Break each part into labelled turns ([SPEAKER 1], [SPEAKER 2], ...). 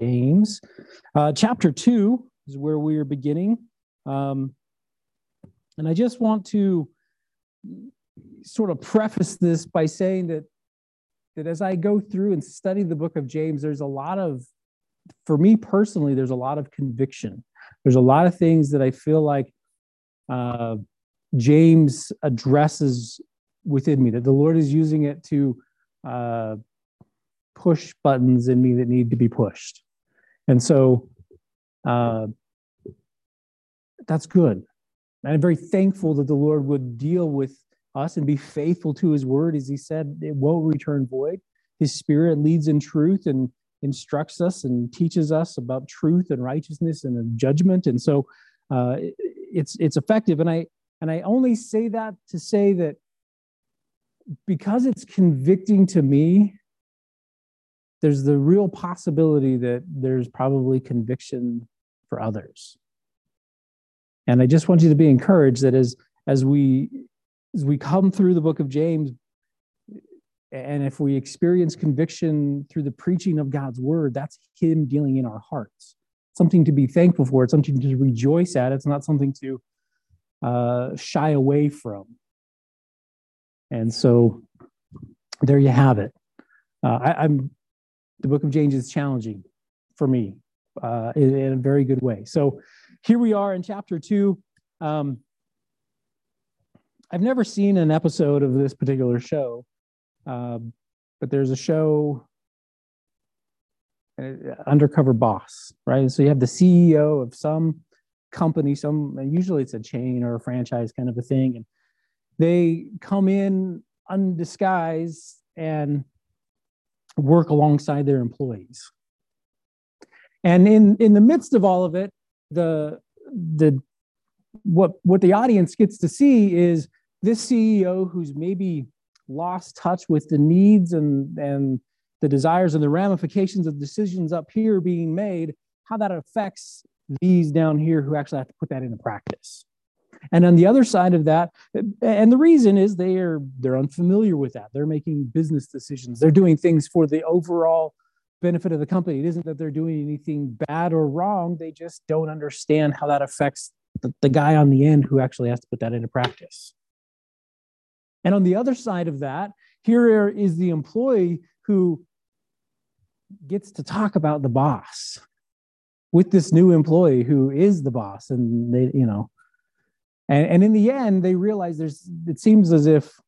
[SPEAKER 1] James. Uh, chapter 2 is where we are beginning. Um, and I just want to sort of preface this by saying that, that as I go through and study the book of James, there's a lot of, for me personally, there's a lot of conviction. There's a lot of things that I feel like uh, James addresses within me, that the Lord is using it to uh, push buttons in me that need to be pushed. And so uh, that's good. And I'm very thankful that the Lord would deal with us and be faithful to his word. As he said, it won't return void. His spirit leads in truth and instructs us and teaches us about truth and righteousness and judgment. And so uh, it's it's effective. And I and I only say that to say that because it's convicting to me, there's the real possibility that there's probably conviction for others. And I just want you to be encouraged that as as we as we come through the book of James, and if we experience conviction through the preaching of God's word, that's Him dealing in our hearts. Something to be thankful for. It's something to rejoice at. It's not something to uh, shy away from. And so there you have it. Uh, I, am the book of James is challenging for me uh, in, in, a very good way. So here we are in chapter two. Um, I've never seen an episode of this particular show, uh, but there's a show, uh, Undercover Boss, right? So you have the CEO of some company, some usually it's a chain or a franchise kind of a thing, and they come in undisguised and work alongside their employees. And in, in the midst of all of it, the, the, what, what the audience gets to see is this CEO who's maybe lost touch with the needs and, and the desires and the ramifications of decisions up here being made, how that affects these down here who actually have to put that into practice. And on the other side of that, and the reason is they are they're unfamiliar with that. They're making business decisions. They're doing things for the overall benefit of the company. It isn't that they're doing anything bad or wrong. They just don't understand how that affects the, the guy on the end who actually has to put that into practice. And on the other side of that, here is the employee who gets to talk about the boss with this new employee who is the boss and they you know and and in the end they realize there's it seems as if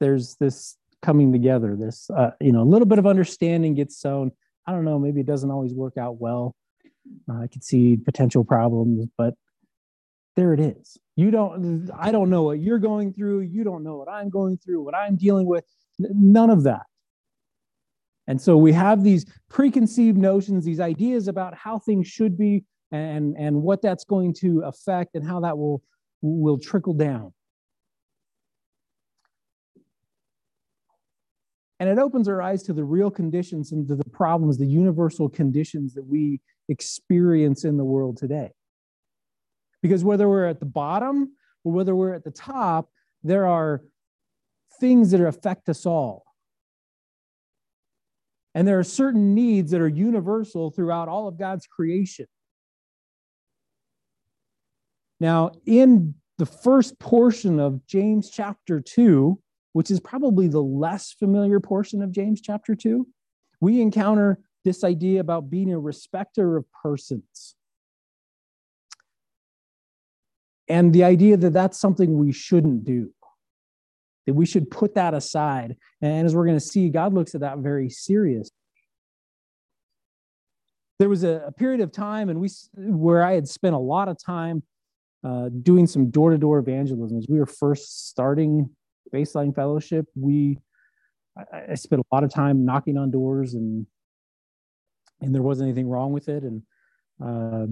[SPEAKER 1] there's this coming together this uh, you know a little bit of understanding gets sown. I don't know maybe it doesn't always work out well. Uh, i could see potential problems but there it is. You don't i don't know what you're going through. You don't know what i'm going through what i'm dealing with none of that. And so we have these preconceived notions these ideas about how things should be and, and what that's going to affect and how that will, will trickle down. And it opens our eyes to the real conditions and to the problems, the universal conditions that we experience in the world today. Because whether we're at the bottom or whether we're at the top, there are things that affect us all. And there are certain needs that are universal throughout all of God's creation. Now, in the first portion of James chapter 2, which is probably the less familiar portion of James chapter 2, we encounter this idea about being a respecter of persons. And the idea that that's something we shouldn't do, that we should put that aside. And as we're going to see, God looks at that very serious. There was a, a period of time and we where I had spent a lot of time uh, doing some door-to-door evangelism. As we were first starting Baseline Fellowship, we I, I, spent a lot of time knocking on doors, and and there wasn't anything wrong with it, and uh,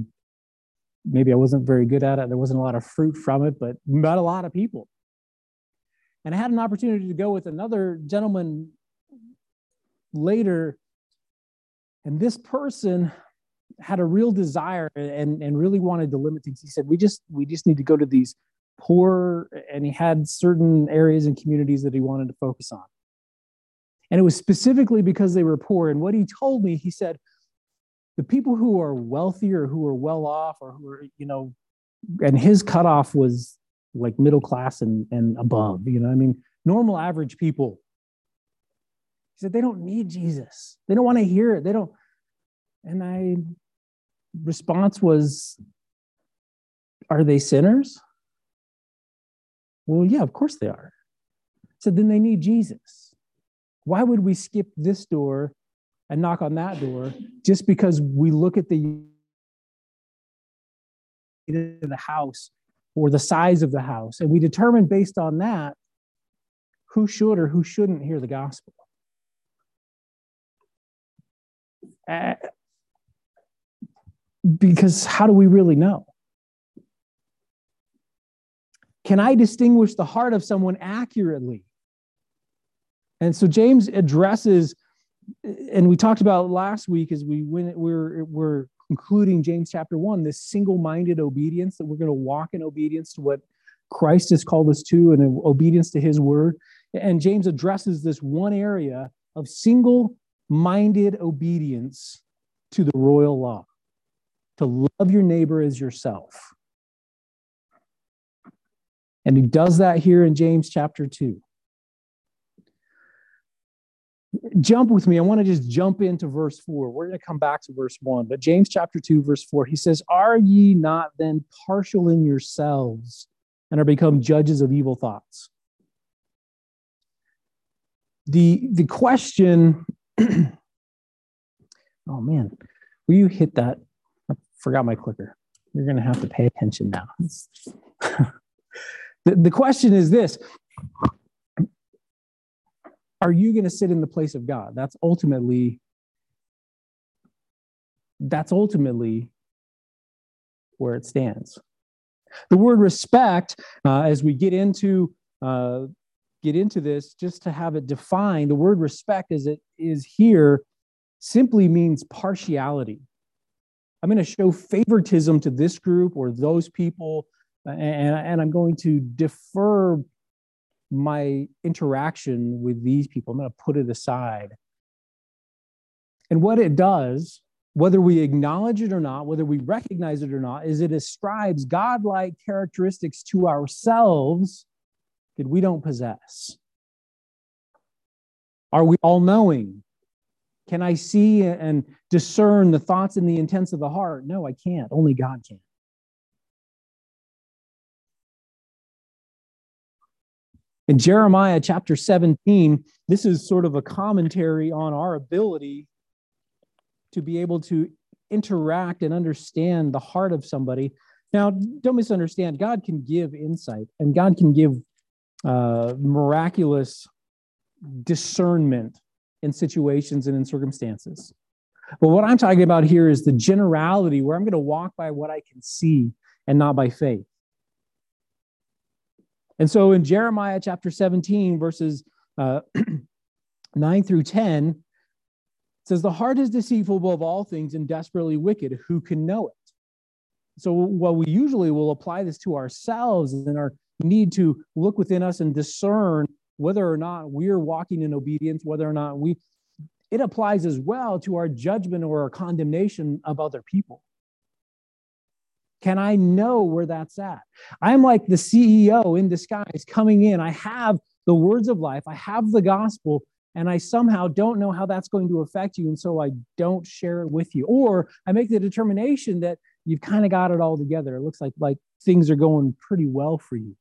[SPEAKER 1] maybe I wasn't very good at it. There wasn't a lot of fruit from it, but met a lot of people. And I had an opportunity to go with another gentleman later, and this person had a real desire and and really wanted to limit things. He said, "We just we just need to go to these poor," and he had certain areas and communities that he wanted to focus on. And it was specifically because they were poor. And what he told me, he said, the people who are wealthier, who are well off, or who are, you know, and his cutoff was like middle class and, and above, you know, I mean, normal average people. He said they don't need Jesus. They don't want to hear it. They don't. And I response was, are they sinners? Well, yeah, of course they are. So then they need Jesus. Why would we skip this door and knock on that door just because we look at the the house or the size of the house and we determine based on that who should or who shouldn't hear the gospel because how do we really know? Can i distinguish the heart of someone accurately? And so James addresses, and we talked about last week as we went, we're, we're concluding James chapter one, this single minded obedience that we're going to walk in obedience to what Christ has called us to and obedience to his word. And James addresses this one area of single minded obedience to the royal law to love your neighbor as yourself. And he does that here in James chapter 2 jump with me. I want to just jump into verse four. We're going to come back to verse one, but James chapter two, verse four, he says, Are ye not then partial in yourselves and are become judges of evil thoughts? The, the question, oh man, will you hit that? Forgot my clicker. You're going to have to pay attention now. the, the question is this are you going to sit in the place of God? That's ultimately that's ultimately where it stands. The word respect, uh, as we get into uh, get into this, just to have it defined, the word respect as it is here simply means partiality. I'm going to show favoritism to this group or those people, and, and I'm going to defer my interaction with these people. I'm going to put it aside. And what it does, whether we acknowledge it or not, whether we recognize it or not, is it ascribes godlike characteristics to ourselves that we don't possess. Are we all knowing? Can I see and discern the thoughts and the intents of the heart? No, I can't. Only God can. In Jeremiah chapter 17, this is sort of a commentary on our ability to be able to interact and understand the heart of somebody. Now, don't misunderstand, God can give insight and God can give uh, miraculous discernment in situations and in circumstances. But what I'm talking about here is the generality where I'm going to walk by what I can see and not by faith. And so in Jeremiah chapter 17, verses uh, 9 through 10, it says, The heart is deceitful above all things and desperately wicked. Who can know it? So, what we usually will apply this to ourselves and our need to look within us and discern whether or not we're walking in obedience, whether or not we, it applies as well to our judgment or our condemnation of other people. Can I know where that's at? I'm like the CEO in disguise coming in. I have the words of life, I have the gospel, and I somehow don't know how that's going to affect you. And so I don't share it with you. Or I make the determination that you've kind of got it all together. It looks like, like things are going pretty well for you.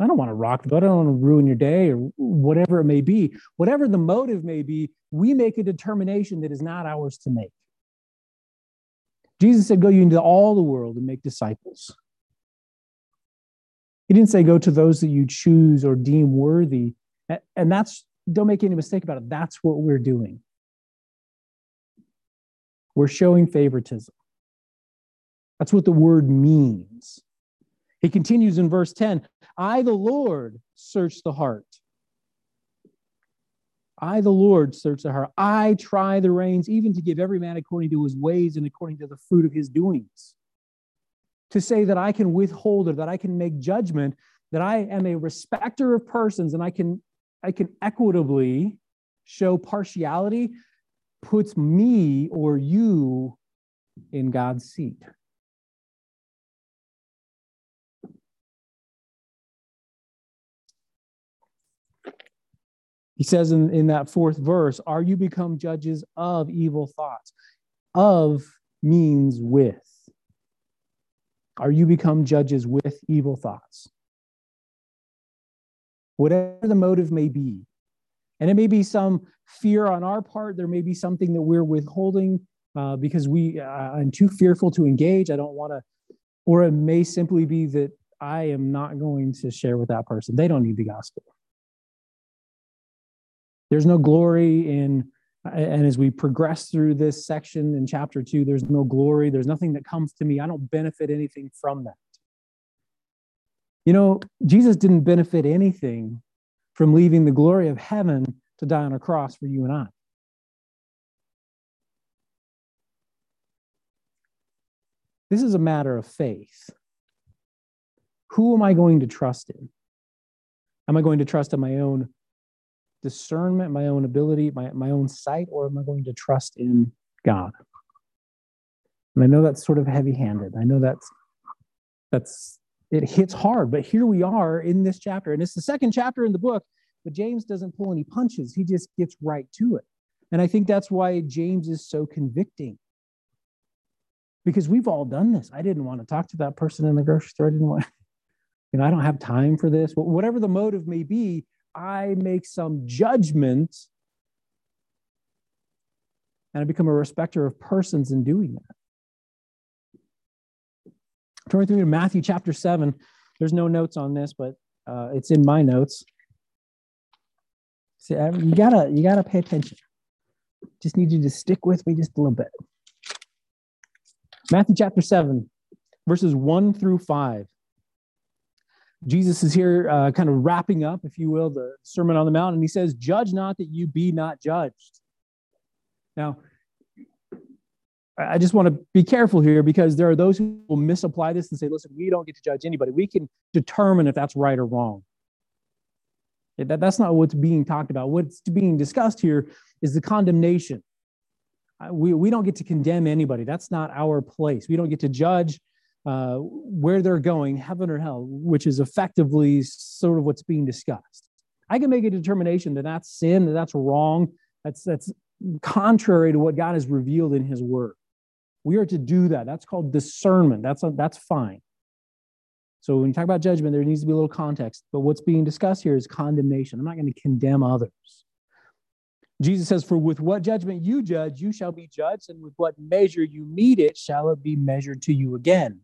[SPEAKER 1] I don't want to rock the boat. I don't want to ruin your day or whatever it may be. Whatever the motive may be, we make a determination that is not ours to make. Jesus said, Go you into all the world and make disciples. He didn't say, Go to those that you choose or deem worthy. And that's, don't make any mistake about it, that's what we're doing. We're showing favoritism. That's what the word means. He continues in verse 10 I, the Lord, search the heart I, the Lord, search the heart. I try the reins, even to give every man according to his ways and according to the fruit of his doings. To say that I can withhold or that I can make judgment, that I am a respecter of persons and I can, I can equitably show partiality, puts me or you in God's seat. He says in, in that fourth verse, Are you become judges of evil thoughts? Of means with. Are you become judges with evil thoughts? Whatever the motive may be. And it may be some fear on our part. There may be something that we're withholding uh, because we uh, I'm too fearful to engage. I don't want to, or it may simply be that I am not going to share with that person. They don't need the gospel. There's no glory in, and as we progress through this section in chapter two, there's no glory. There's nothing that comes to me. I don't benefit anything from that. You know, Jesus didn't benefit anything from leaving the glory of heaven to die on a cross for you and I. This is a matter of faith. Who am I going to trust in? Am I going to trust in my own discernment, my own ability, my, my own sight, or am I going to trust in God? And I know that's sort of heavy handed. I know that's that's it hits hard, but here we are in this chapter. And it's the second chapter in the book, but James doesn't pull any punches. He just gets right to it. And I think that's why James is so convicting. Because we've all done this. I didn't want to talk to that person in the grocery store. I didn't want, you know, I don't have time for this. Whatever the motive may be, I make some judgment and I become a respecter of persons in doing that. Turn through to Matthew chapter 7. There's no notes on this, but uh, it's in my notes. See, you gotta you gotta pay attention. Just need you to stick with me just a little bit. Matthew chapter 7, verses 1 through 5. Jesus is here uh, kind of wrapping up, if you will, the Sermon on the Mount, and he says, Judge not that you be not judged. Now, I just want to be careful here because there are those who will misapply this and say, listen, we don't get to judge anybody. We can determine if that's right or wrong. That, that's not what's being talked about. What's being discussed here is the condemnation. We, we don't get to condemn anybody. That's not our place. We don't get to judge uh, where they're going, heaven or hell, which is effectively sort of what's being discussed. I can make a determination that that's sin, that that's wrong, that's that's contrary to what God has revealed in His Word. We are to do that. That's called discernment. That's a, that's fine. So when you talk about judgment, there needs to be a little context. But what's being discussed here is condemnation. I'm not going to condemn others. Jesus says, For with what judgment you judge, you shall be judged, and with what measure you mete it, shall it be measured to you again.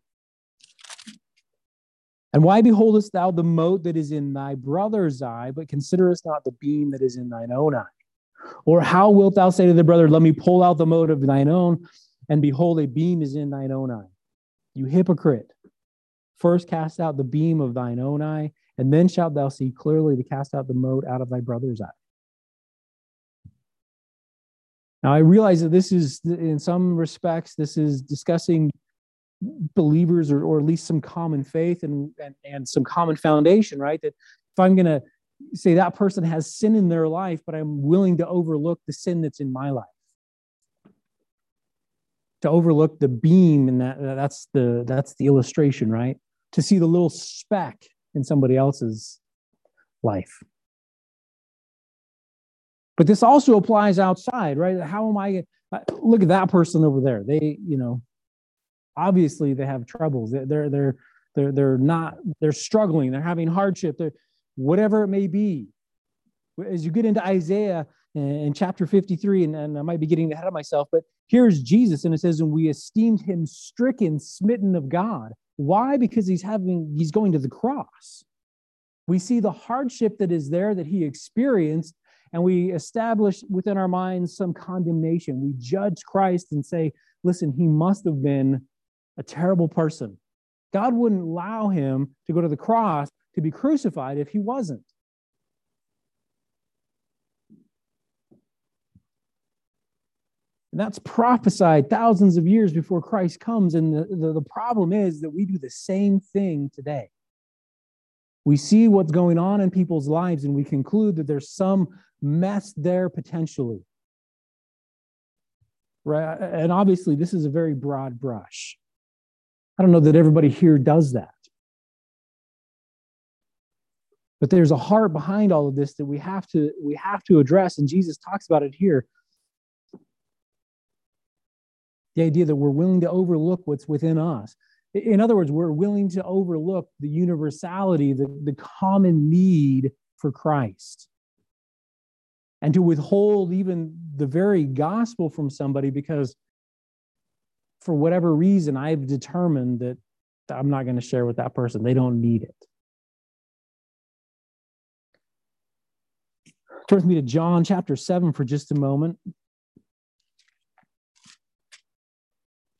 [SPEAKER 1] And why beholdest thou the mote that is in thy brother's eye, but considerest not the beam that is in thine own eye? Or how wilt thou say to the brother, Let me pull out the mote of thine own, and behold, a beam is in thine own eye? You hypocrite. First cast out the beam of thine own eye, and then shalt thou see clearly to cast out the mote out of thy brother's eye. Now, I realize that this is, in some respects, this is discussing believers or, or at least some common faith and, and, and some common foundation, right? That if I'm going to say that person has sin in their life, but I'm willing to overlook the sin that's in my life. To overlook the beam and that that's the that's the illustration, right? To see the little speck in somebody else's life. But this also applies outside, right? How am I uh, look at that person over there? They, you know, obviously they have troubles. They're they're they're they're not they're struggling. They're having hardship. They're, whatever it may be. As you get into Isaiah in chapter 53, and, and I might be getting ahead of myself, but here's Jesus, and it says, "And we esteemed him stricken, smitten of God." Why? Because he's having he's going to the cross. We see the hardship that is there that he experienced, and we establish within our minds some condemnation. We judge Christ and say, listen, he must have been a terrible person. God wouldn't allow him to go to the cross to be crucified if he wasn't. And that's prophesied thousands of years before Christ comes. And the, the, the, problem is that we do the same thing today. We see what's going on in people's lives and we conclude that there's some mess there potentially. right? And obviously, this is a very broad brush. I don't know that everybody here does that. But there's a heart behind all of this that we have to we have to address, and Jesus talks about it here. The idea that we're willing to overlook what's within us. In other words, we're willing to overlook the universality, the, the common need for Christ. And to withhold even the very gospel from somebody because for whatever reason I've determined that I'm not going to share with that person. They don't need it. Turn with me to John chapter 7 for just a moment.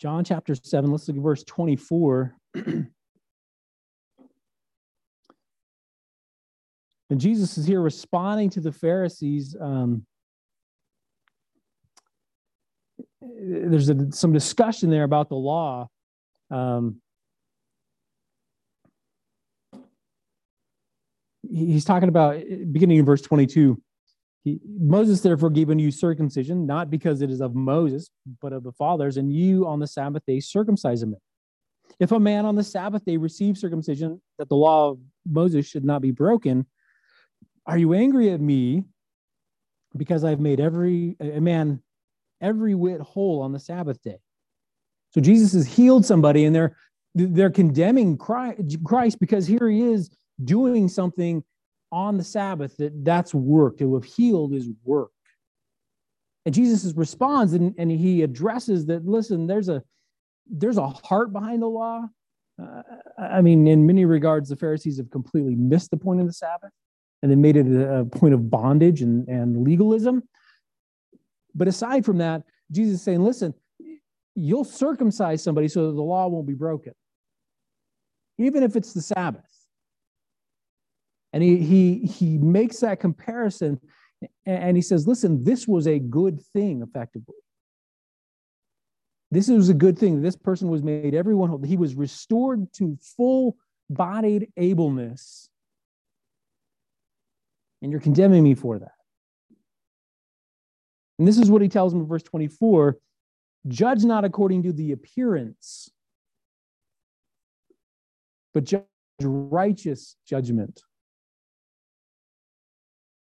[SPEAKER 1] John chapter 7, let's look at verse 24. and Jesus is here responding to the Pharisees. Um, there's a, some discussion there about the law. Um, he's talking about beginning in verse 22 he, Moses therefore given you circumcision, not because it is of Moses, but of the fathers, and you on the Sabbath day circumcise him. If a man on the Sabbath day receives circumcision, that the law of Moses should not be broken, are you angry at me because I've made every a man every whit whole on the Sabbath day? So Jesus has healed somebody, and they're they're condemning Christ because here he is doing something on the Sabbath that that's work. To have healed is work. And Jesus responds and, and he addresses that, listen, there's a there's a heart behind the law. Uh, I mean, in many regards, the Pharisees have completely missed the point of the Sabbath and they made it a, point of bondage and, and legalism. But aside from that, Jesus is saying, listen, you'll circumcise somebody so that the law won't be broken, even if it's the Sabbath. And he, he, he makes that comparison and he says, listen, this was a good thing, effectively. This was a good thing. This person was made everyone whole. He was restored to full bodied ableness. And you're condemning me for that. And this is what he tells him in verse 24 judge not according to the appearance, but judge righteous judgment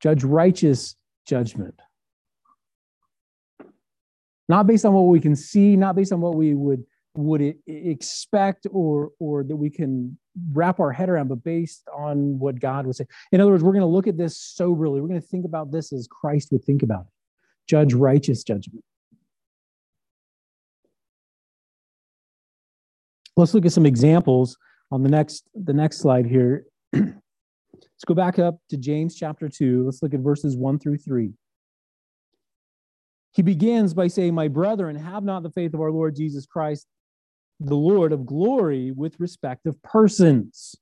[SPEAKER 1] judge righteous judgment. Not based on what we can see, not based on what we would would expect or or that we can wrap our head around, but based on what God would say. In other words, we're going to look at this soberly. We're going to think about this as Christ would think about it. Judge righteous judgment. Let's look at some examples on the next the next slide here. Let's go back up to James chapter 2. Let's look at verses 1 through 3. He begins by saying, My brethren, have not the faith of our Lord Jesus Christ, the Lord of glory, with respect of persons.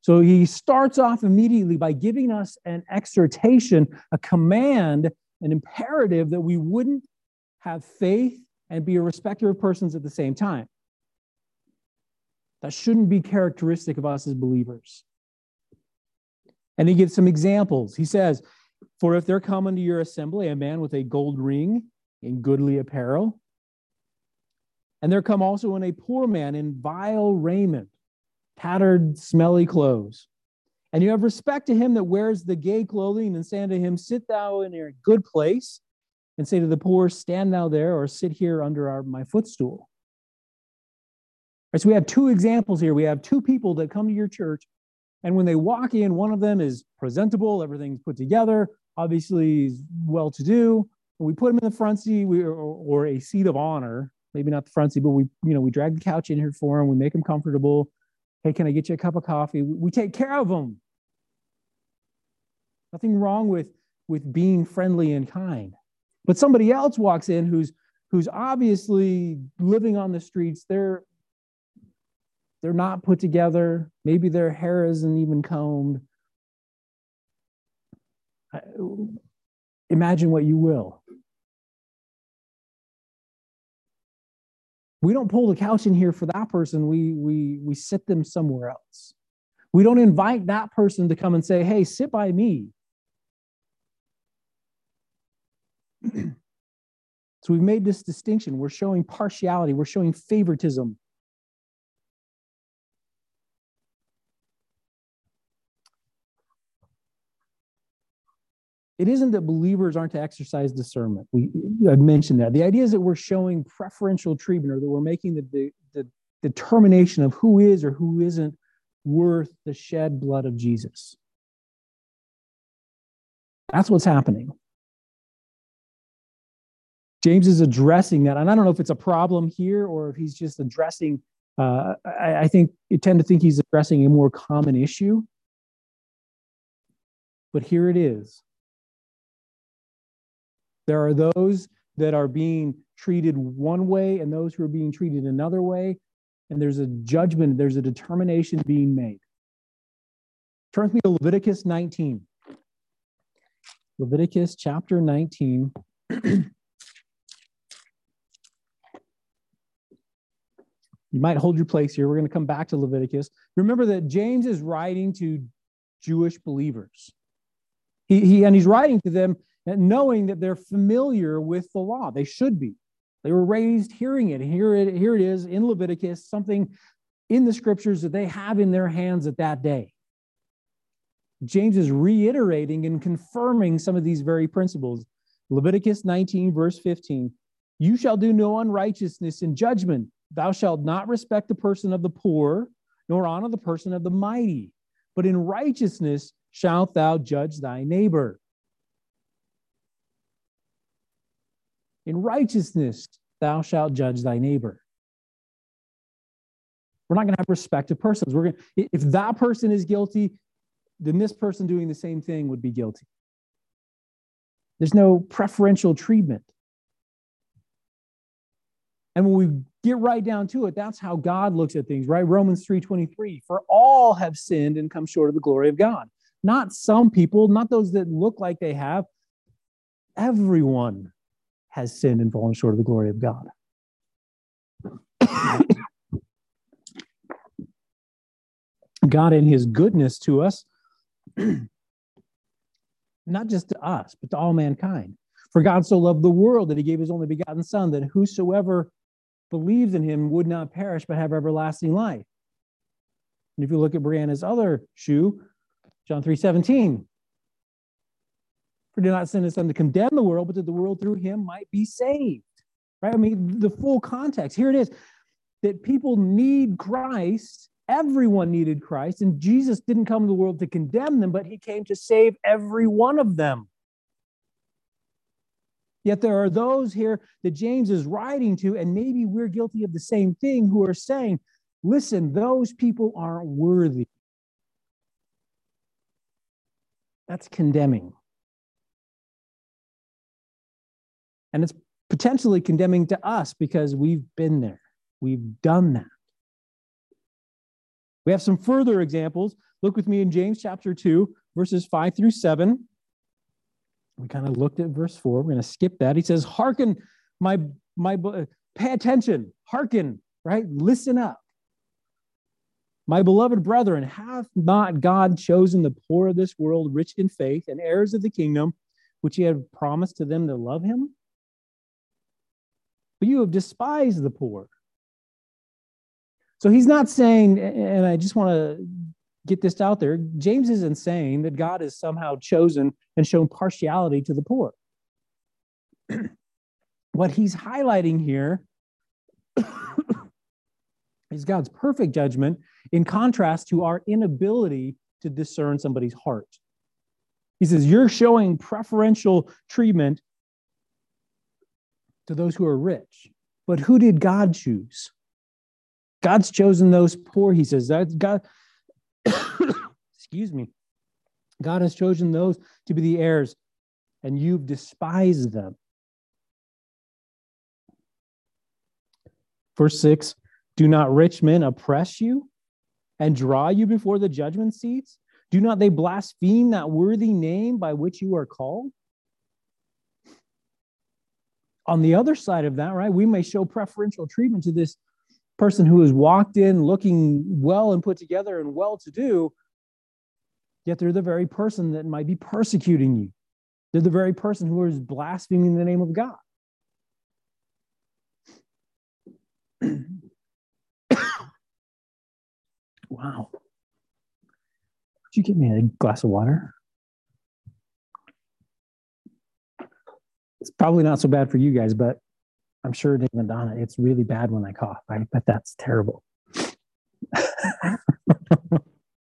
[SPEAKER 1] So he starts off immediately by giving us an exhortation, a command, an imperative that we wouldn't have faith and be a respecter of persons at the same time. That shouldn't be characteristic of us as believers. And he gives some examples. He says, For if there come unto your assembly a man with a gold ring in goodly apparel, and there come also in a poor man in vile raiment, tattered, smelly clothes, and you have respect to him that wears the gay clothing, and say unto him, Sit thou in a good place, and say to the poor, Stand thou there, or sit here under our, my footstool. Right, so we have two examples here. We have two people that come to your church and when they walk in, one of them is presentable, everything's put together, obviously he's well to do. We put him in the front seat we, or, or, a seat of honor, maybe not the front seat, but we, you know, we drag the couch in here for him. We make him comfortable. Hey, can I get you a cup of coffee? We, take care of him. Nothing wrong with, with being friendly and kind. But somebody else walks in who's who's obviously living on the streets. They're they're not put together. Maybe their hair isn't even combed. Imagine what you will. We don't pull the couch in here for that person. We, we, we sit them somewhere else. We don't invite that person to come and say, hey, sit by me. So we've made this distinction. We're showing partiality, we're showing favoritism. It isn't that believers aren't to exercise discernment. We I mentioned that. The idea is that we're showing preferential treatment or that we're making the, the, the determination of who is or who isn't worth the shed blood of Jesus. That's what's happening. James is addressing that. And I don't know if it's a problem here or if he's just addressing, uh, I, I think you tend to think he's addressing a more common issue. But here it is. There are those that are being treated one way and those who are being treated another way. And there's a judgment, there's a determination being made. Turn with me to Leviticus 19. Leviticus chapter 19. You might hold your place here. We're going to come back to Leviticus. Remember that James is writing to Jewish believers. He, he, and he's writing to them knowing that they're familiar with the law. They should be. They were raised hearing it. Here it, here it is in Leviticus, something in the scriptures that they have in their hands at that day. James is reiterating and confirming some of these very principles. Leviticus 19, verse 15 You shall do no unrighteousness in judgment Thou shalt not respect the person of the poor, nor honor the person of the mighty, but in righteousness shalt thou judge thy neighbor. In righteousness thou shalt judge thy neighbor. We're not going to have respect of persons. We're going if that person is guilty, then this person doing the same thing would be guilty. There's no preferential treatment. And when we get right down to it, that's how God looks at things, right? Romans 3:23, for all have sinned and come short of the glory of God. Not some people, not those that look like they have. Everyone has sinned and fallen short of the glory of God. God, in his goodness to us, not just to us, but to all mankind. For God so loved the world that he gave his only begotten Son, that whosoever believes in him would not perish but have everlasting life. And if you look at Brianna's other shoe, John 3 17, for did not send his son to condemn the world, but that the world through him might be saved. Right? I mean, the full context. Here it is that people need Christ. Everyone needed Christ, and Jesus didn't come to the world to condemn them, but he came to save every one of them. Yet there are those here that James is writing to, and maybe we're guilty of the same thing, who are saying, listen, those people aren't worthy. That's condemning. And it's potentially condemning to us because we've been there, we've done that. We have some further examples. Look with me in James chapter 2, verses 5 through 7 we kind of looked at verse 4 we're going to skip that. He says hearken my my pay attention. Hearken right? Listen up. My beloved brethren hath not god chosen the poor of this world rich in faith and heirs of the kingdom which he had promised to them that love him? But you have despised the poor. So he's not saying and i just want to get this out there. James isn't saying that God has somehow chosen and shown partiality to the poor. what he's highlighting here is God's perfect judgment in contrast to our inability to discern somebody's heart. He says, You're showing preferential treatment to those who are rich. But who did God choose? God's chosen those poor, he says. That God, excuse me, God has chosen those to be the heirs, and you've despised them. Verse 6 Do not rich men oppress you and draw you before the judgment seats? Do not they blaspheme that worthy name by which you are called? On the other side of that, right, we may show preferential treatment to this person who has walked in looking well and put together and well to do, yet they're the very person that might be persecuting you. They're the very person who is blaspheming the name of God. wow. Could you give me a glass of water? It's probably not so bad for you guys, but I'm sure Dave and Donna, it's really bad when I cough. I bet that's terrible.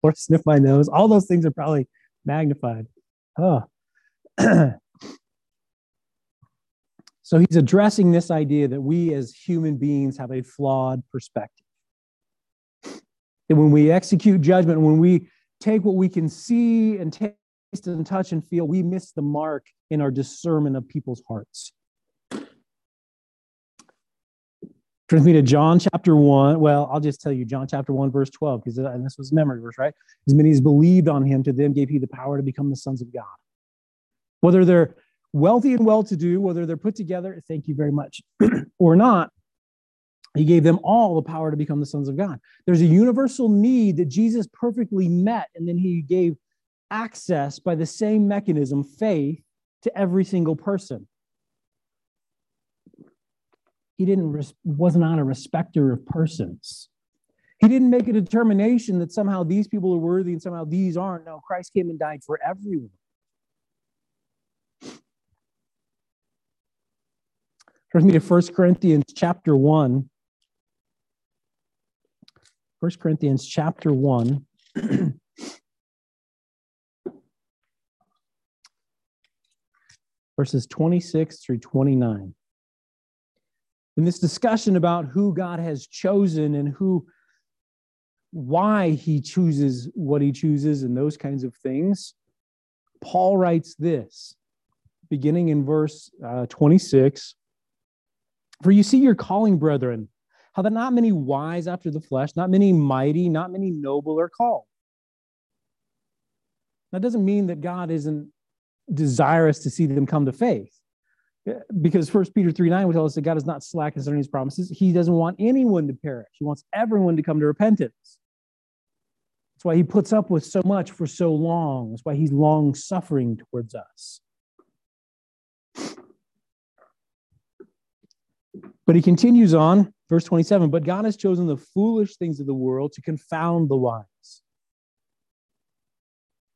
[SPEAKER 1] or sniff my nose. All those things are probably magnified. Oh. so he's addressing this idea that we as human beings have a flawed perspective. That when we execute judgment, when we take what we can see and taste and touch and feel, we miss the mark in our discernment of people's hearts. Turns me to John chapter 1. Well, I'll just tell you John chapter 1, verse 12, because uh, this was memory verse, right? As many as believed on him, to them gave he the power to become the sons of God. Whether they're wealthy and well to do, whether they're put together, thank you very much, or not, he gave them all the power to become the sons of God. There's a universal need that Jesus perfectly met, and then he gave access by the same mechanism, faith, to every single person he didn't res- was not on a respecter of persons. He didn't make a determination that somehow these people are worthy and somehow these aren't. No, Christ came and died for everyone. Turn me to 1 Corinthians chapter 1. 1 Corinthians chapter 1. verses 26 through 29 in this discussion about who God has chosen and who why he chooses what he chooses and those kinds of things, Paul writes this, beginning in verse uh, 26 For you see your calling, brethren, how that not many wise after the flesh, not many mighty, not many noble are called. That doesn't mean that God isn't desirous to see them come to faith because First Peter 3 9 would tell us that God is not slack concerning his promises. He doesn't want anyone to perish. He wants everyone to come to repentance. That's why he puts up with so much for so long. That's why he's long suffering towards us. But he continues on, verse 27 But God has chosen the foolish things of the world to confound the wise.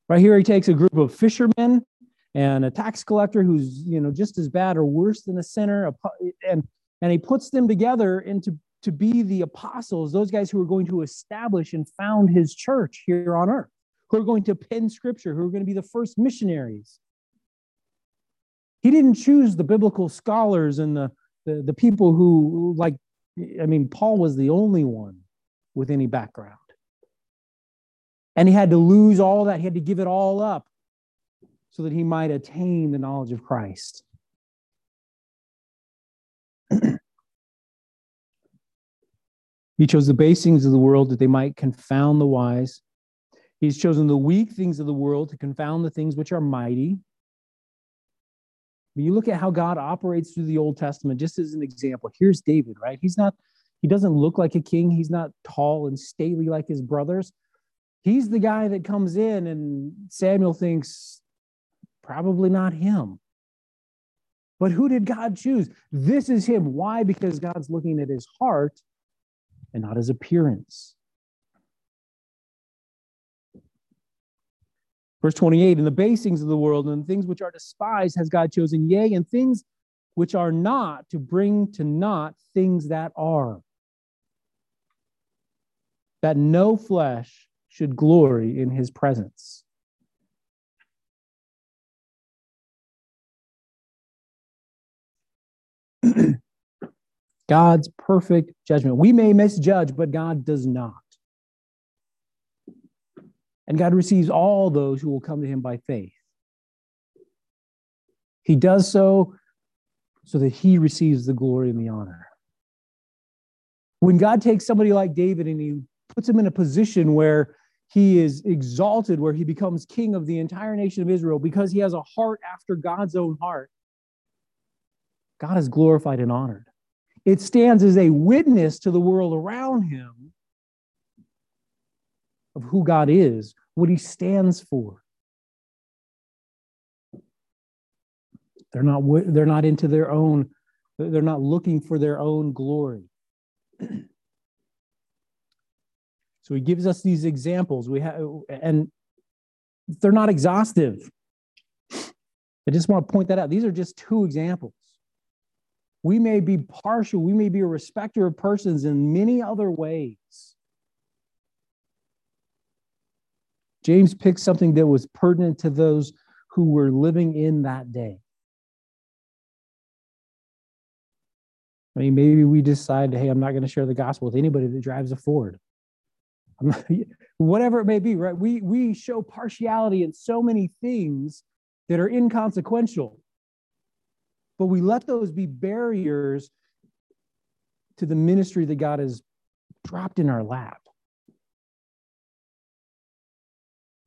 [SPEAKER 1] Right here, he takes a group of fishermen and a tax collector who's you know just as bad or worse than a sinner and and he puts them together into to be the apostles those guys who are going to establish and found his church here on earth who are going to pen scripture who are going to be the first missionaries. He didn't choose the biblical scholars and the the, the people who like i mean paul was the only one with any background. And he had to lose all that he had to give it all up so that he might attain the knowledge of Christ. he chose the base things of the world that they might confound the wise. He's chosen the weak things of the world to confound the things which are mighty. When you look at how God operates through the Old Testament, just as an example, here's David, right? He's not, he doesn't look like a king. He's not tall and stately like his brothers. He's the guy that comes in, and Samuel thinks, Probably not him. But who did God choose? This is him. Why? Because God's looking at his heart and not his appearance. Verse 28 In the basings of the world and things which are despised has God chosen, yea, and things which are not to bring to naught things that are, that no flesh should glory in his presence. God's perfect judgment. We may misjudge, but God does not. And God receives all those who will come to him by faith. He does so so that he receives the glory and the honor. When God takes somebody like David and he puts him in a position where he is exalted, where he becomes king of the entire nation of Israel because he has a heart after God's own heart, God is glorified and honored. It stands as a witness to the world around him of who God is, what he stands for. They're not, they're not into their own, they're not looking for their own glory. So he gives us these examples. We have, and they're not exhaustive. I just want to point that out. These are just two examples. We may be partial, we may be a respecter of persons in many other ways. James picked something that was pertinent to those who were living in that day. I mean, maybe we decide, hey, I'm not going to share the gospel with anybody that drives a Ford. Not, whatever it may be, right? We we show partiality in so many things that are inconsequential, but we let those be barriers to the ministry that God has dropped in our lap.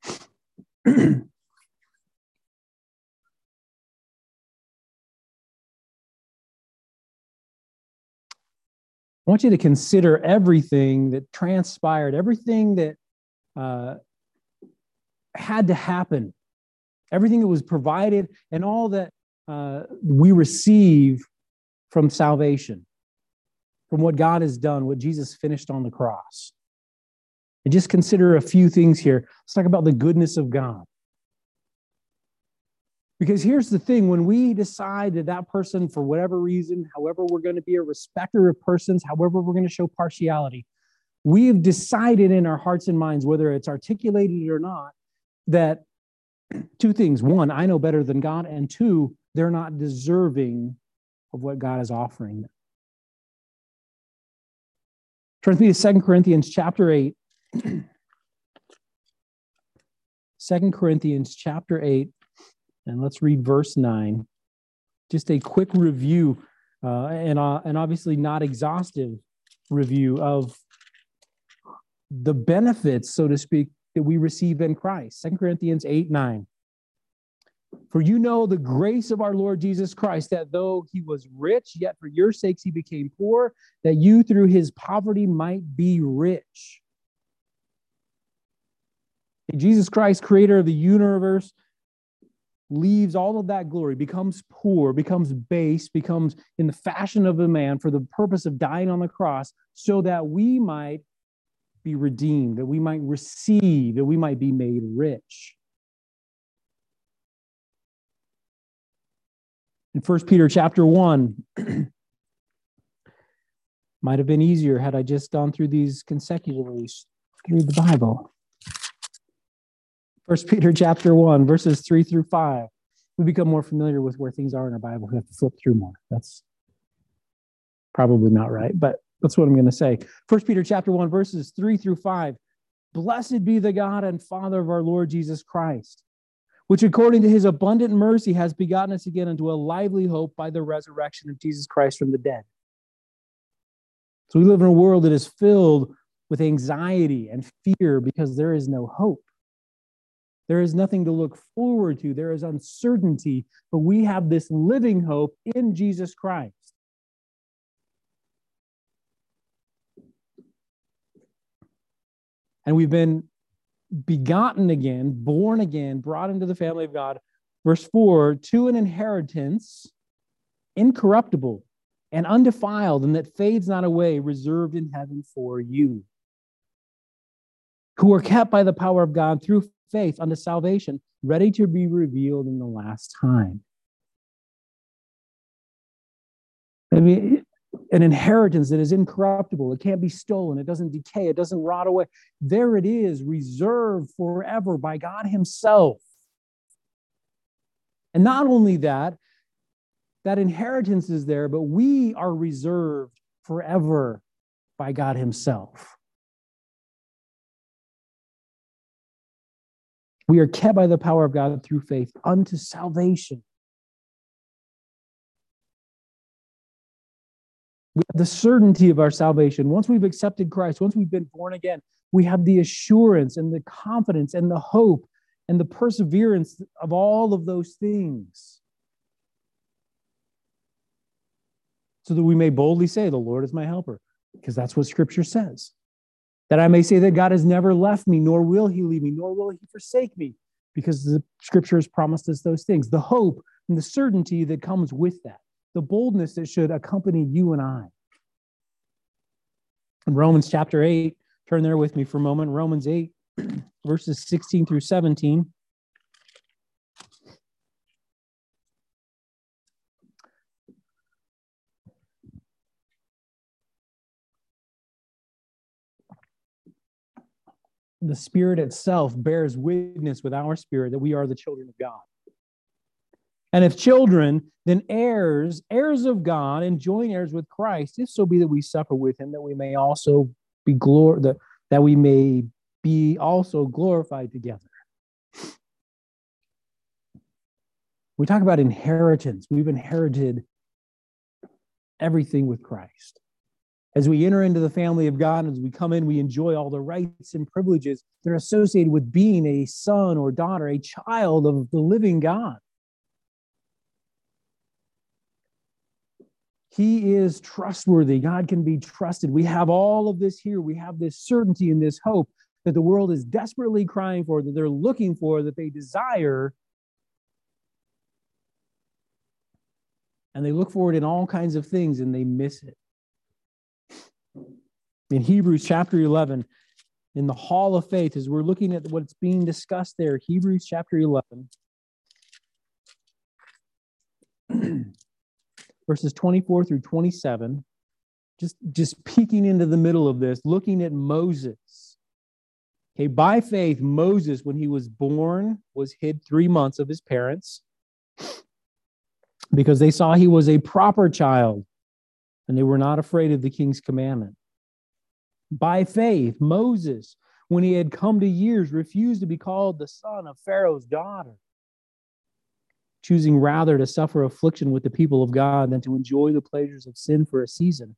[SPEAKER 1] I want you to consider everything that transpired, everything that uh, had to happen, everything that was provided, and all that uh, we receive from salvation, from what God has done, what Jesus finished on the cross. And just consider a few things here. Let's talk about the goodness of God. Because here's the thing when we decide that that person, for whatever reason, however, we're going to be a respecter of persons, however, we're going to show partiality, we've decided in our hearts and minds, whether it's articulated or not, that two things one, I know better than God, and two, they're not deserving of what God is offering them. Turn me to 2 Corinthians chapter 8. 2 Corinthians chapter 8 and let's read verse 9. Just a quick review, uh, and, uh, and obviously not exhaustive review of the benefits, so to speak, that we receive in Christ. 2 Corinthians 8 9. For you know the grace of our Lord Jesus Christ, that though he was rich, yet for your sakes he became poor, that you through his poverty might be rich. Jesus Christ, creator of the universe, leaves all of that glory, becomes poor, becomes base, becomes in the fashion of a man for the purpose of dying on the cross, so that we might be redeemed, that we might receive, that we might be made rich. In 1 Peter chapter 1, might have been easier had I just gone through these consecutively through the Bible. First Peter chapter 1, verses 3 through 5. We become more familiar with where things are in our Bible. We have to flip through more. That's probably not right, but that's what I'm going to say. First Peter chapter 1, verses 3 through 5. Blessed be the God and Father of our Lord Jesus Christ, which according to his abundant mercy has begotten us again unto a lively hope by the resurrection of Jesus Christ from the dead. So we live in a world that is filled with anxiety and fear because there is no hope. There is nothing to look forward to. There is uncertainty, but we have this living hope in Jesus Christ. And we've been begotten again, born again, brought into the family of God. Verse 4 to an inheritance incorruptible and undefiled, and that fades not away, reserved in heaven for you, who are kept by the power of God through faith unto salvation, ready to be revealed in the last time. I mean, an inheritance that is incorruptible. It can't be stolen. It doesn't decay. It doesn't rot away. There it is, reserved forever by God Himself. And not only that, that inheritance is there, but we are reserved forever by God Himself. We are kept by the power of God through faith unto salvation. We have the certainty of our salvation. Once we've accepted Christ, once we've been born again, we have the assurance and the confidence and the hope and the perseverance of all of those things. So that we may boldly say, The Lord is my helper, because that's what Scripture says that I may say that God has never left me, nor will he leave me, nor will he forsake me, because the scripture has promised us those things. The hope and the certainty that comes with that, the boldness that should accompany you and I. In Romans chapter 8, turn there with me for a moment. Romans 8, verses 16 through 17. the Spirit itself bears witness with our spirit that we are the children of God. And if children, then heirs, heirs of God, and joint heirs with Christ, if so be that we suffer with him, that we may also be glor that, that we may be also glorified together. We talk about inheritance. We've inherited everything with Christ. As we enter into the family of God, as we come in, we enjoy all the rights and privileges that are associated with being a son or daughter, a child of the living God. He is trustworthy. God can be trusted. We have all of this here. We have this certainty and this hope that the world is desperately crying for, that they're looking for, that they desire. And they look for it in all kinds of things and they miss it in Hebrews chapter 11, in the hall of faith, as we're looking at what's being discussed there, Hebrews chapter 11, verses 24 through 27, just, just peeking into the middle of this, looking at Moses. Okay, by faith, Moses, when he was born, was hid three months of his parents because they saw he was a proper child and they were not afraid of the king's commandment. By faith, Moses, when he had come to years, refused to be called the son of Pharaoh's daughter, choosing rather to suffer affliction with the people of God than to enjoy the pleasures of sin for a season.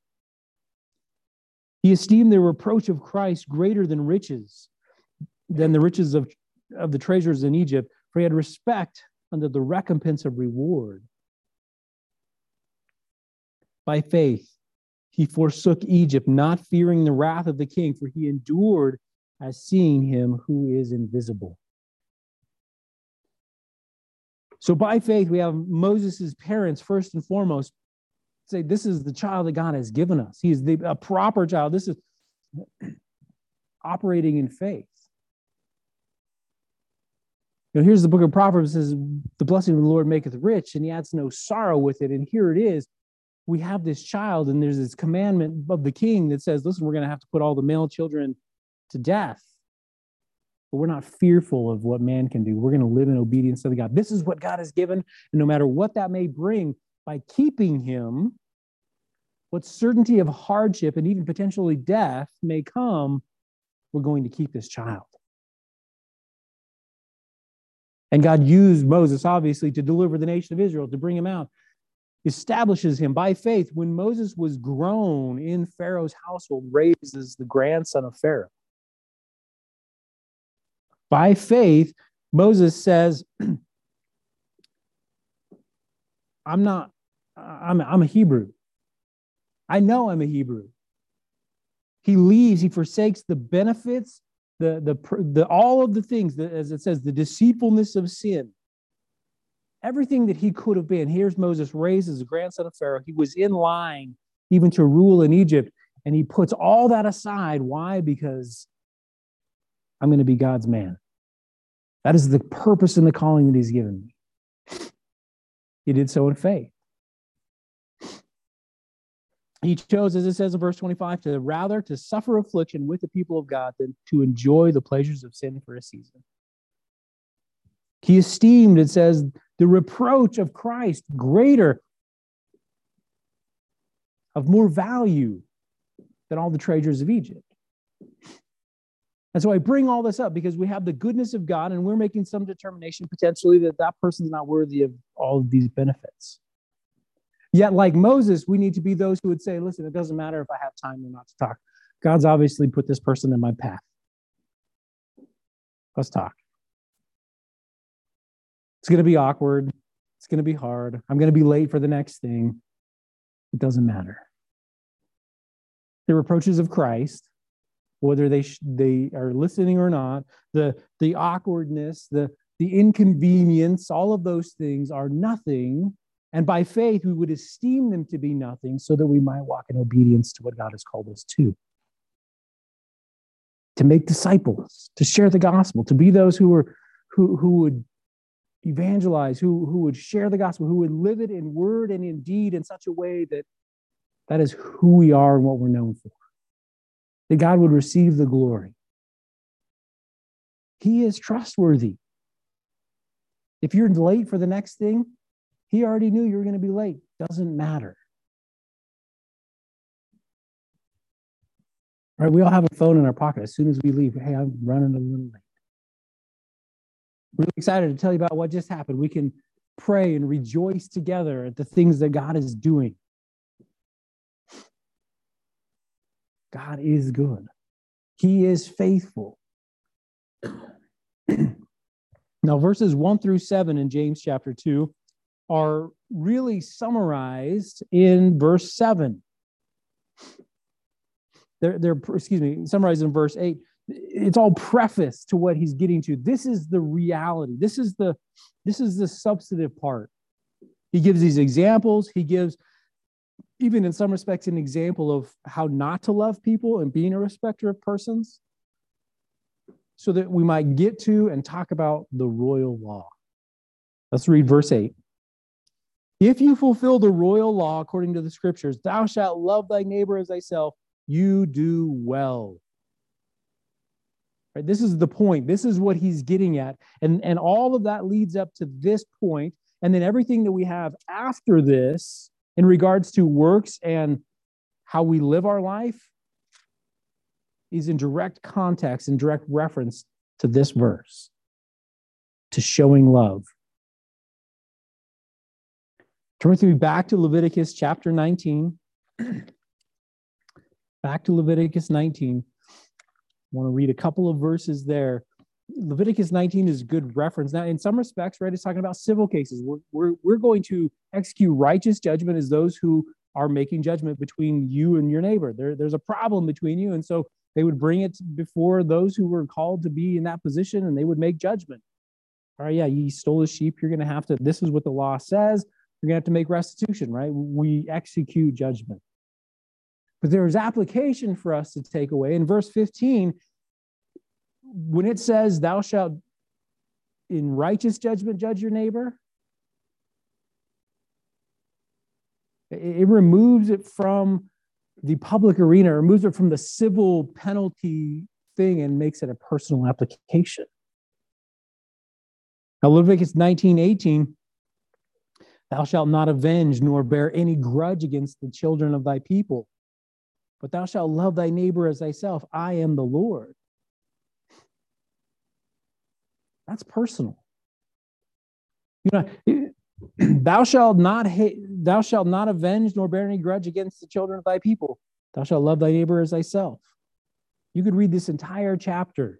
[SPEAKER 1] He esteemed the reproach of Christ greater than riches, than the riches of, of the treasures in Egypt, for he had respect under the recompense of reward. By faith, he forsook Egypt, not fearing the wrath of the king, for he endured as seeing him who is invisible. So, by faith, we have Moses' parents, first and foremost, say, This is the child that God has given us. He is the, a proper child. This is operating in faith. Know, here's the book of Proverbs says, The blessing of the Lord maketh rich, and he adds no sorrow with it. And here it is we have this child and there's this commandment of the king that says listen we're going to have to put all the male children to death but we're not fearful of what man can do. We're going to live in obedience to the god. This is what god has given and no matter what that may bring by keeping him what certainty of hardship and even potentially death may come we're going to keep this child. And god used moses obviously to deliver the nation of israel to bring him out. Establishes him by faith. When Moses was grown in Pharaoh's household, raises the grandson of Pharaoh. By faith, Moses says, I'm not, I'm, I'm a Hebrew. I know I'm a Hebrew. He leaves, he forsakes the benefits, the, the, the all of the things, that, as it says, the deceitfulness of sin everything that he could have been. Here's Moses raised as a grandson of Pharaoh. He was in line even to rule in Egypt, and he puts all that aside. Why? Because I'm going to be God's man. That is the purpose and the calling that he's given me. He did so in faith. He chose, as it says in verse 25, to rather to suffer affliction with the people of God than to enjoy the pleasures of sin for a season. He esteemed, it says, the reproach of Christ greater, of more value than all the treasures of Egypt. And so I bring all this up because we have the goodness of God and we're making some determination potentially that that person's not worthy of all of these benefits. Yet, like Moses, we need to be those who would say, listen, it doesn't matter if I have time or not to talk. God's obviously put this person in my path. Let's talk. It's going to be awkward. It's going to be hard. I'm going to be late for the next thing. It doesn't matter. The reproaches of Christ, whether they sh- they are listening or not, the the awkwardness, the the inconvenience, all of those things are nothing. And by faith, we would esteem them to be nothing so that we might walk in obedience to what God has called us to. to make disciples, to share the gospel, to be those who were who, who would evangelize, who, who would share the gospel, who would live it in word and in deed in such a way that that is who we are and what we're known for. That God would receive the glory. He is trustworthy. If you're late for the next thing, he already knew you were going to be late. Doesn't matter. Right? We all have a phone in our pocket as soon as we leave. Hey, I'm running a little late. Really excited to tell you about what just happened. We can pray and rejoice together at the things that God is doing. God is good. He is faithful. now, verses 1 through 7 in James chapter 2 are really summarized in verse 7. They're, they're excuse me, summarized in verse 8. It's all preface to what he's getting to. This is the reality. This is the this is the substantive part. He gives these examples. He gives, even in some respects, an example of how not to love people and being a respecter of persons, so that we might get to and talk about the royal law. Let's read verse 8. If you fulfill the royal law according to the scriptures, thou shalt love thy neighbor as thyself, you do well. Right, this is the point. This is what he's getting at. And, and all of that leads up to this. And then everything that we have after this in regards to works and how we live our life is in direct context and direct reference to this verse, to showing love. Turn with me back to Leviticus chapter 19. back to Leviticus 19. I want to read a couple of verses there. Leviticus 19 is a good reference. Now, in some respects, right, it's talking about civil cases. We're, we're, we're going to execute righteous judgment as those who are making judgment between you and your neighbor. There, there's a problem between you. And so they would bring it before those who were called to be in that position and they would make judgment. All right, yeah, you stole a sheep. You're going to have to, this is what the law says. You're going to have to make restitution, right? We execute judgment. But there is application for us to take away. In verse 15, when it says, Thou shalt in righteous judgment judge your neighbor, it removes it from the public arena, removes it from the civil penalty thing and makes it a personal application. Now, Leviticus 19 18 Thou shalt not avenge nor bear any grudge against the children of thy people, but thou shalt love thy neighbor as thyself. I am the Lord. That's personal. You know, thou shalt not hate, thou shalt not avenge nor bear any grudge against the children of thy people. Thou shalt love thy neighbor as thyself. You could read this entire chapter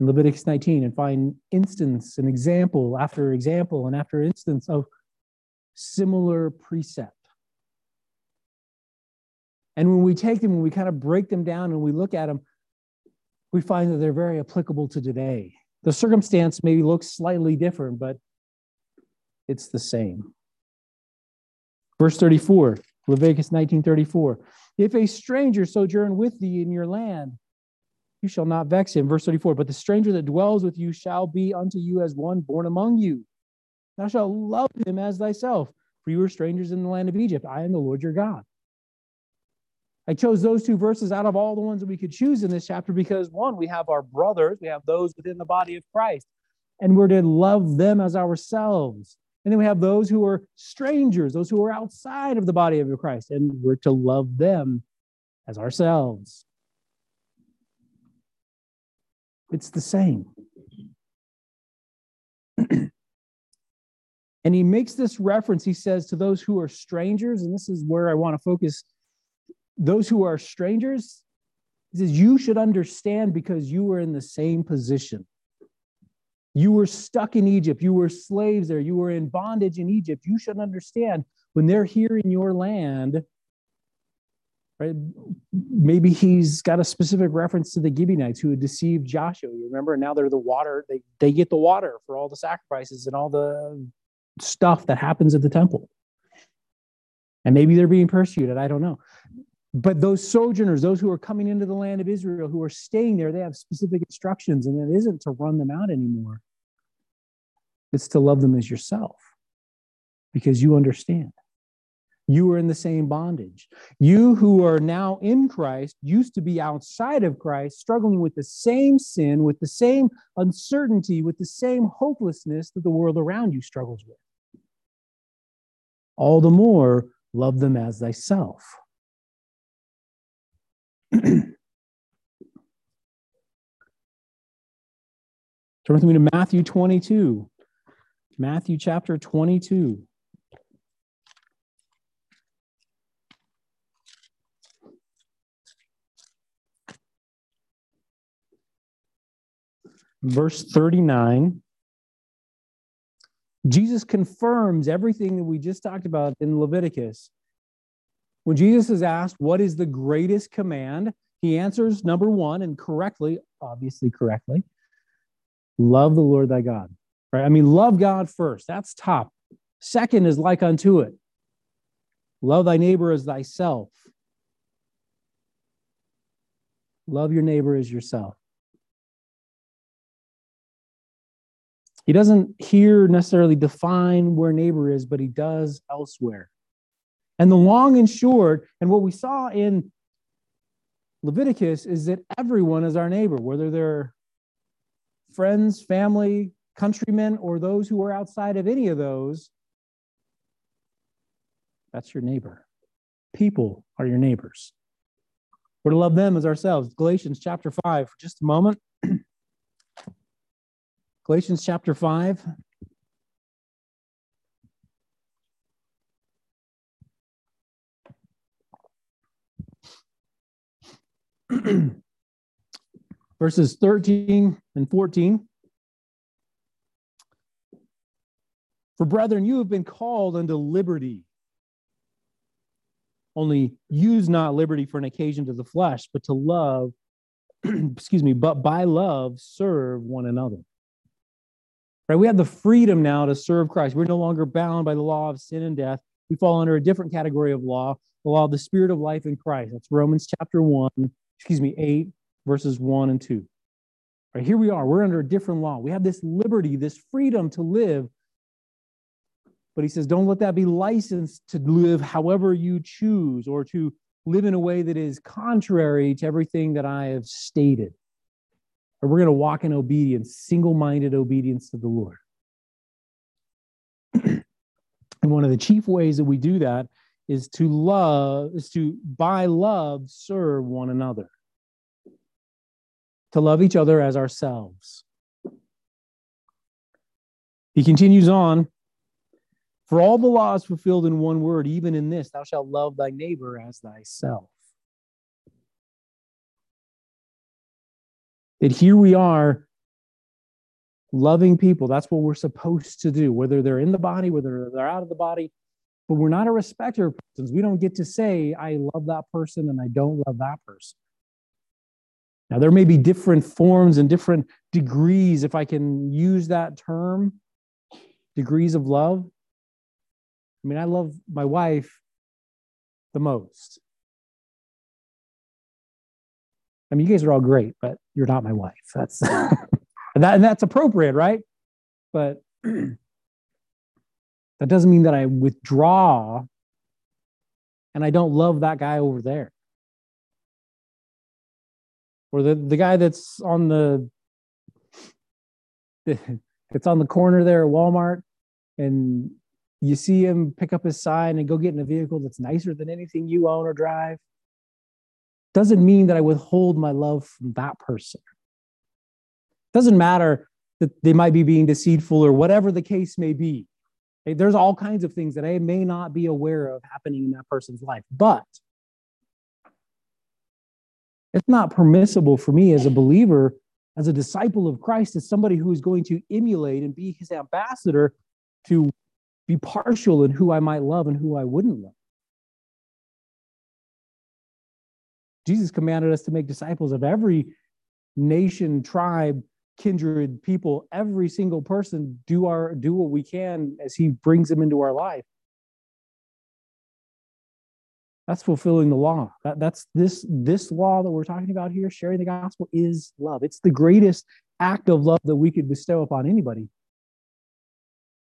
[SPEAKER 1] in Leviticus 19 and find instance and example after example and after instance of similar precept. And when we take them and we kind of break them down and we look at them, we find that they're very applicable to today. The circumstance maybe looks slightly different, but it's the same. Verse 34, Leviticus 19:34. If a stranger sojourn with thee in your land, you shall not vex him. Verse 34 But the stranger that dwells with you shall be unto you as one born among you. Thou shalt love him as thyself, for you were strangers in the land of Egypt. I am the Lord your God. I chose those two verses out of all the ones that we could choose in this chapter because one, we have our brothers, we have those within the body of Christ, and we're to love them as ourselves. And then we have those who are strangers, those who are outside of the body of Christ, and we're to love them as ourselves. It's the same. and he makes this reference, he says, to those who are strangers, and this is where I want to focus. Those who are strangers, he says, you should understand because you were in the same position. You were stuck in Egypt. You were slaves there. You were in bondage in Egypt. You should understand when they're here in your land, Right? Maybe he's got a specific reference to the Gibeonites who had deceived Joshua. You remember? And now they're the water. They they get the water for all the sacrifices and all the stuff that happens at the temple. And maybe they're being persecuted. I don't know. But those sojourners, those who are coming into the land of Israel, who are staying there, they have specific instructions, and it isn't to run them out anymore. It's to love them as yourself because you understand. You are in the same bondage. You who are now in Christ used to be outside of Christ, struggling with the same sin, with the same uncertainty, with the same hopelessness that the world around you struggles with. All the more, love them as thyself. Turn with me to Matthew 22. Matthew chapter 22. Verse 39. Jesus confirms everything that we just talked about in Leviticus. When Jesus is asked, What is the greatest command? He answers number one, and correctly, obviously correctly, love the Lord thy God. Right? I mean, love God first. That's top. Second is like unto it. Love thy neighbor as thyself. Love your neighbor as yourself. He doesn't here necessarily define where neighbor is, but he does elsewhere. And the long and short, and what we saw in Leviticus is that everyone is our neighbor, whether they're friends, family, countrymen, or those who are outside of any of those. That's your neighbor. People are your neighbors. We're to love them as ourselves. Galatians chapter 5, for just a moment. Galatians chapter 5. verses 13 and 14. For brethren, you have been called unto liberty. Only use not liberty for an occasion to the flesh, but to love, excuse me, but by love serve one another. Right? We have the freedom now to serve Christ. We're no longer bound by the law of sin and death. We fall under a different category of law, the law of the spirit of life in Christ. That's Romans chapter 1, excuse me, 8, verses 1 and 2. Right, here we are. We're under a different law. We have this liberty, this freedom to live. But he says, don't let that be licensed to live however you choose or to live in a way that is contrary to everything that I have stated. Or we're going to walk in obedience, single minded obedience to the Lord. and one of the chief ways that we do that is to love, is to by love serve one another, to love each other as ourselves. He continues on For all the laws fulfilled in one word, even in this, thou shalt love thy neighbor as thyself. That here we are loving people. That's what we're supposed to do, whether they're in the body, whether they're out of the body but we're not a respecter of persons. We don't get to say, I love that person and I don't love that person. Now, there may be different forms and different degrees, if I can use that term, degrees of love. I mean, I love my wife the most. I mean, you guys are all great, but you're not my wife. That's that, and that's appropriate, right? But That doesn't mean that I withdraw and I don't love that guy over there. Or the, the guy that's on the it's on the corner there at Walmart and you see him pick up his sign and go get in a vehicle that's nicer than anything you own or drive doesn't mean that I withhold my love from that person. Doesn't matter that they might be being deceitful or whatever the case may be. There's all kinds of things that I may not be aware of happening in that person's life, but it's not permissible for me as a believer, as a disciple of Christ, as somebody who is going to emulate and be his ambassador to be partial in who I might love and who I wouldn't love. Jesus commanded us to make disciples of every nation, tribe, kindred people, every single person, do our do what we can as he brings them into our life. That's fulfilling the law. That, that's this this law that we're talking about here, sharing the gospel is love. It's the greatest act of love that we could bestow upon anybody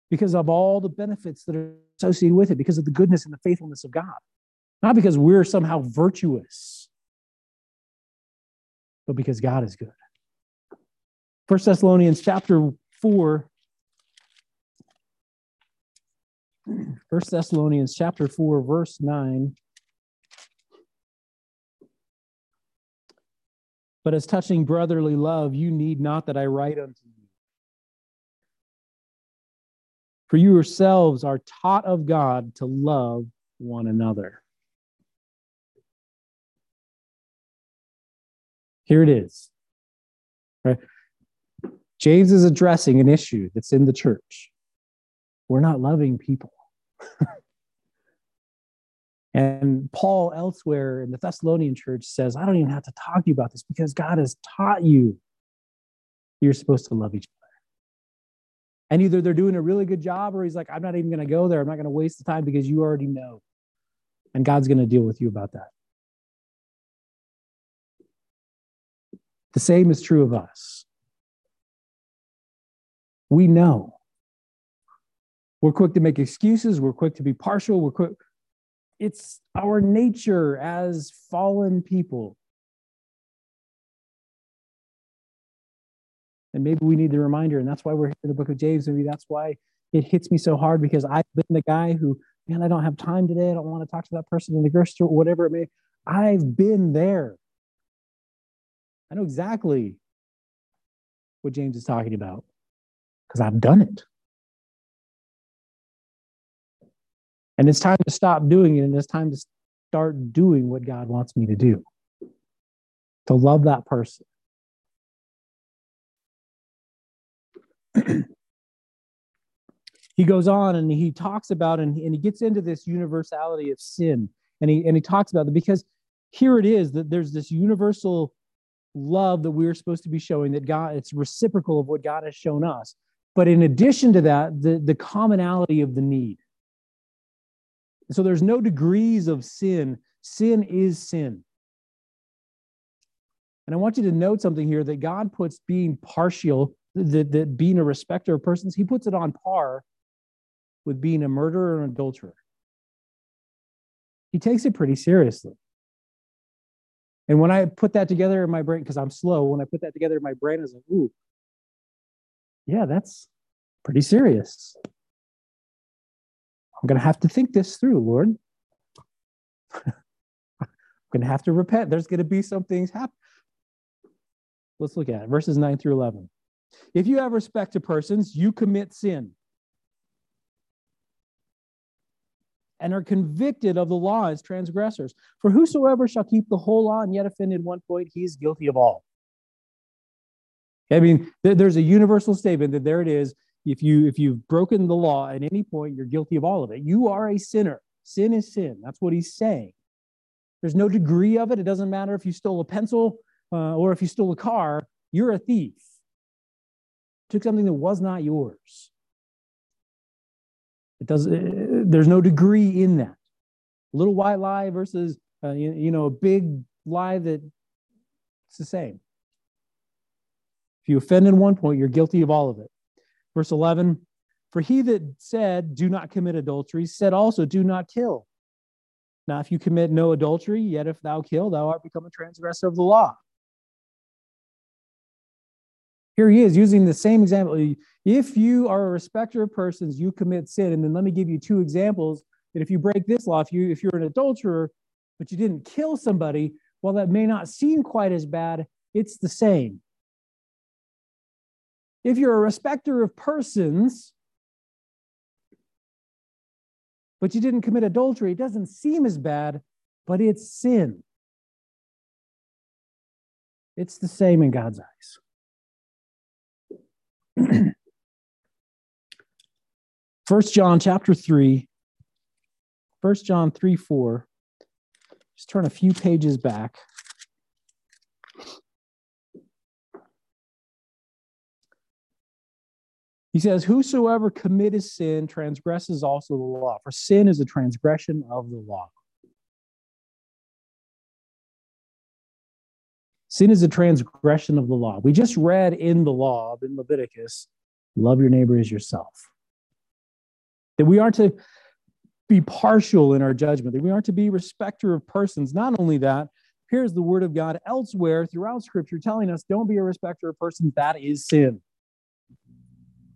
[SPEAKER 1] because of all the benefits that are associated with it, because of the goodness and the faithfulness of God. Not because we're somehow virtuous, but because God is good. First Thessalonians chapter 4 First Thessalonians chapter 4 verse 9 But as touching brotherly love you need not that I write unto you. For you yourselves are taught of God to love one another. Here it is right James is addressing an issue that's in the church we're not loving people. and Paul, elsewhere in the Thessalonian church, says, I don't even have to talk to you about this because God has taught you you're supposed to love each other. And either they're doing a really good job or he's like, I'm not even going to go there. I'm not going to waste the time because you already know. And God's going to deal with you about that. The same is true of us. We know we're quick to make excuses. We're quick to be partial. We're quick. It's our nature as fallen people. And maybe we need the reminder, and that's why we're here in the book of James. Maybe that's why it hits me so hard because I've been the guy who, man, I don't have time today. I don't want to talk to that person in the grocery store, whatever it may. I've been there. I know exactly what James is talking about because I've done it. And it's time to stop doing it and it's time to start doing what God wants me to do to love that person. he goes on and he talks about and, and he gets into this universality of sin and he and he talks about it because here it is that there's this universal love that we're supposed to be showing that God it's reciprocal of what God has shown us but in addition to that the the commonality of the need so there's no degrees of sin. Sin is sin. And I want you to note something here that God puts being partial, that, that being a respecter of persons, he puts it on par with being a murderer and adulterer. He takes it pretty seriously. And when I put that together in my brain, because I'm slow, when I put that together in my brain, I was like, ooh, yeah, that's pretty serious. I'm going to have to think this through, Lord. I'm going to have to repent. There's going to be some things happen. Let's look at it. Verses 9 through 11. If you have respect to persons, you commit sin and are convicted of the law as transgressors. For whosoever shall keep the whole law and yet offend in one point, he is guilty of all. I mean, there's a universal statement that there it is. If you if you've broken the law at any point you're guilty of all of it. You are a sinner. Sin is sin. That's what he's saying. There's no degree of it. It doesn't matter if you stole a pencil uh, or if you stole a car you're a thief. Took something that was not yours. It does uh, there's no degree in that. A little white lie versus uh, you, you know a big lie that it's the same if you offend in one point you're guilty of all of it Verse 11 For he that said, Do not commit adultery, said also, Do not kill. Now, if you commit no adultery, yet if thou kill, thou art become a transgressor of the law. Here he is using the same example. If you are a respecter of persons, you commit sin. And then let me give you two examples that if you break this law, if you if you're an adulterer, but you didn't kill somebody, while that may not seem quite as bad, it's the same. If you're a respecter of persons, but you didn't commit adultery, it doesn't seem as bad, but it's sin. It's the same in God's eyes. First John chapter 3, 1 John 3 4. Just turn a few pages back. He says, Whosoever committeth sin transgresses also the law, for sin is a transgression of the law. Sin is a transgression of the law. We just read in the law, in Leviticus, love your neighbor as yourself. That we are to be partial in our judgment, that we are to be respecter of persons. Not only that, here's the word of God elsewhere throughout Scripture telling us don't be a respecter of persons. That is sin.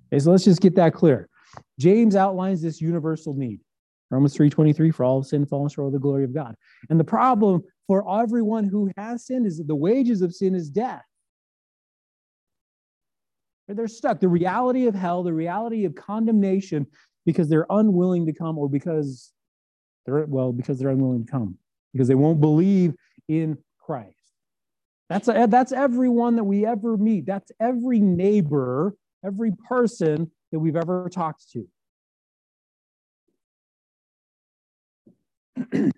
[SPEAKER 1] Okay, so let's just get that clear. James outlines this universal need. Romans 3:23 for all sin fallen short of the glory of God. And the problem for everyone who has sinned is that the wages of sin is death. They're stuck. The reality of hell, the reality of condemnation because they're unwilling to come or because they're well because they're unwilling to come because they won't believe in Christ. That's a, that's everyone that we ever meet. That's every neighbor, every person that we've ever talked to. Let's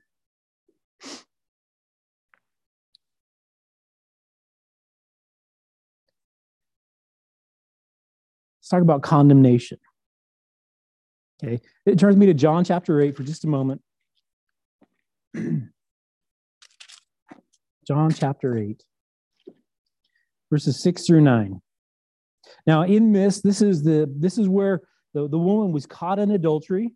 [SPEAKER 1] talk about condemnation. Okay, it turns me to John chapter 8 for just a moment. John chapter 8, verses 6 through 9. Now, in this, this is the this is where the, the woman was caught in adultery.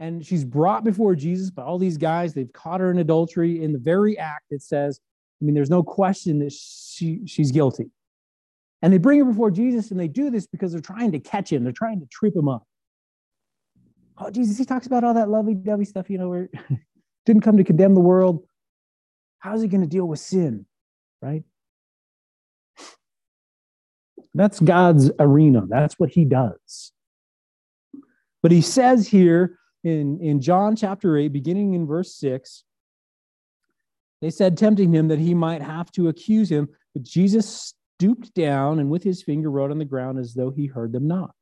[SPEAKER 1] And she's brought before Jesus by all these guys. They've caught her in adultery. In the very act, it says, I mean, there's no question that she, she's guilty. And they bring her before Jesus, and they do this because they're trying to catch him. They're trying to trip him up. Oh, Jesus, he talks about all that lovey-dovey stuff, you know, where didn't come to condemn the world. How's he going to deal with sin, right? That's God's arena. That's what he does. But he says here in, in John chapter 8, beginning in verse 6, they said, tempting him that he might have to accuse him. But Jesus stooped down and with his finger wrote on the ground as though he heard them not.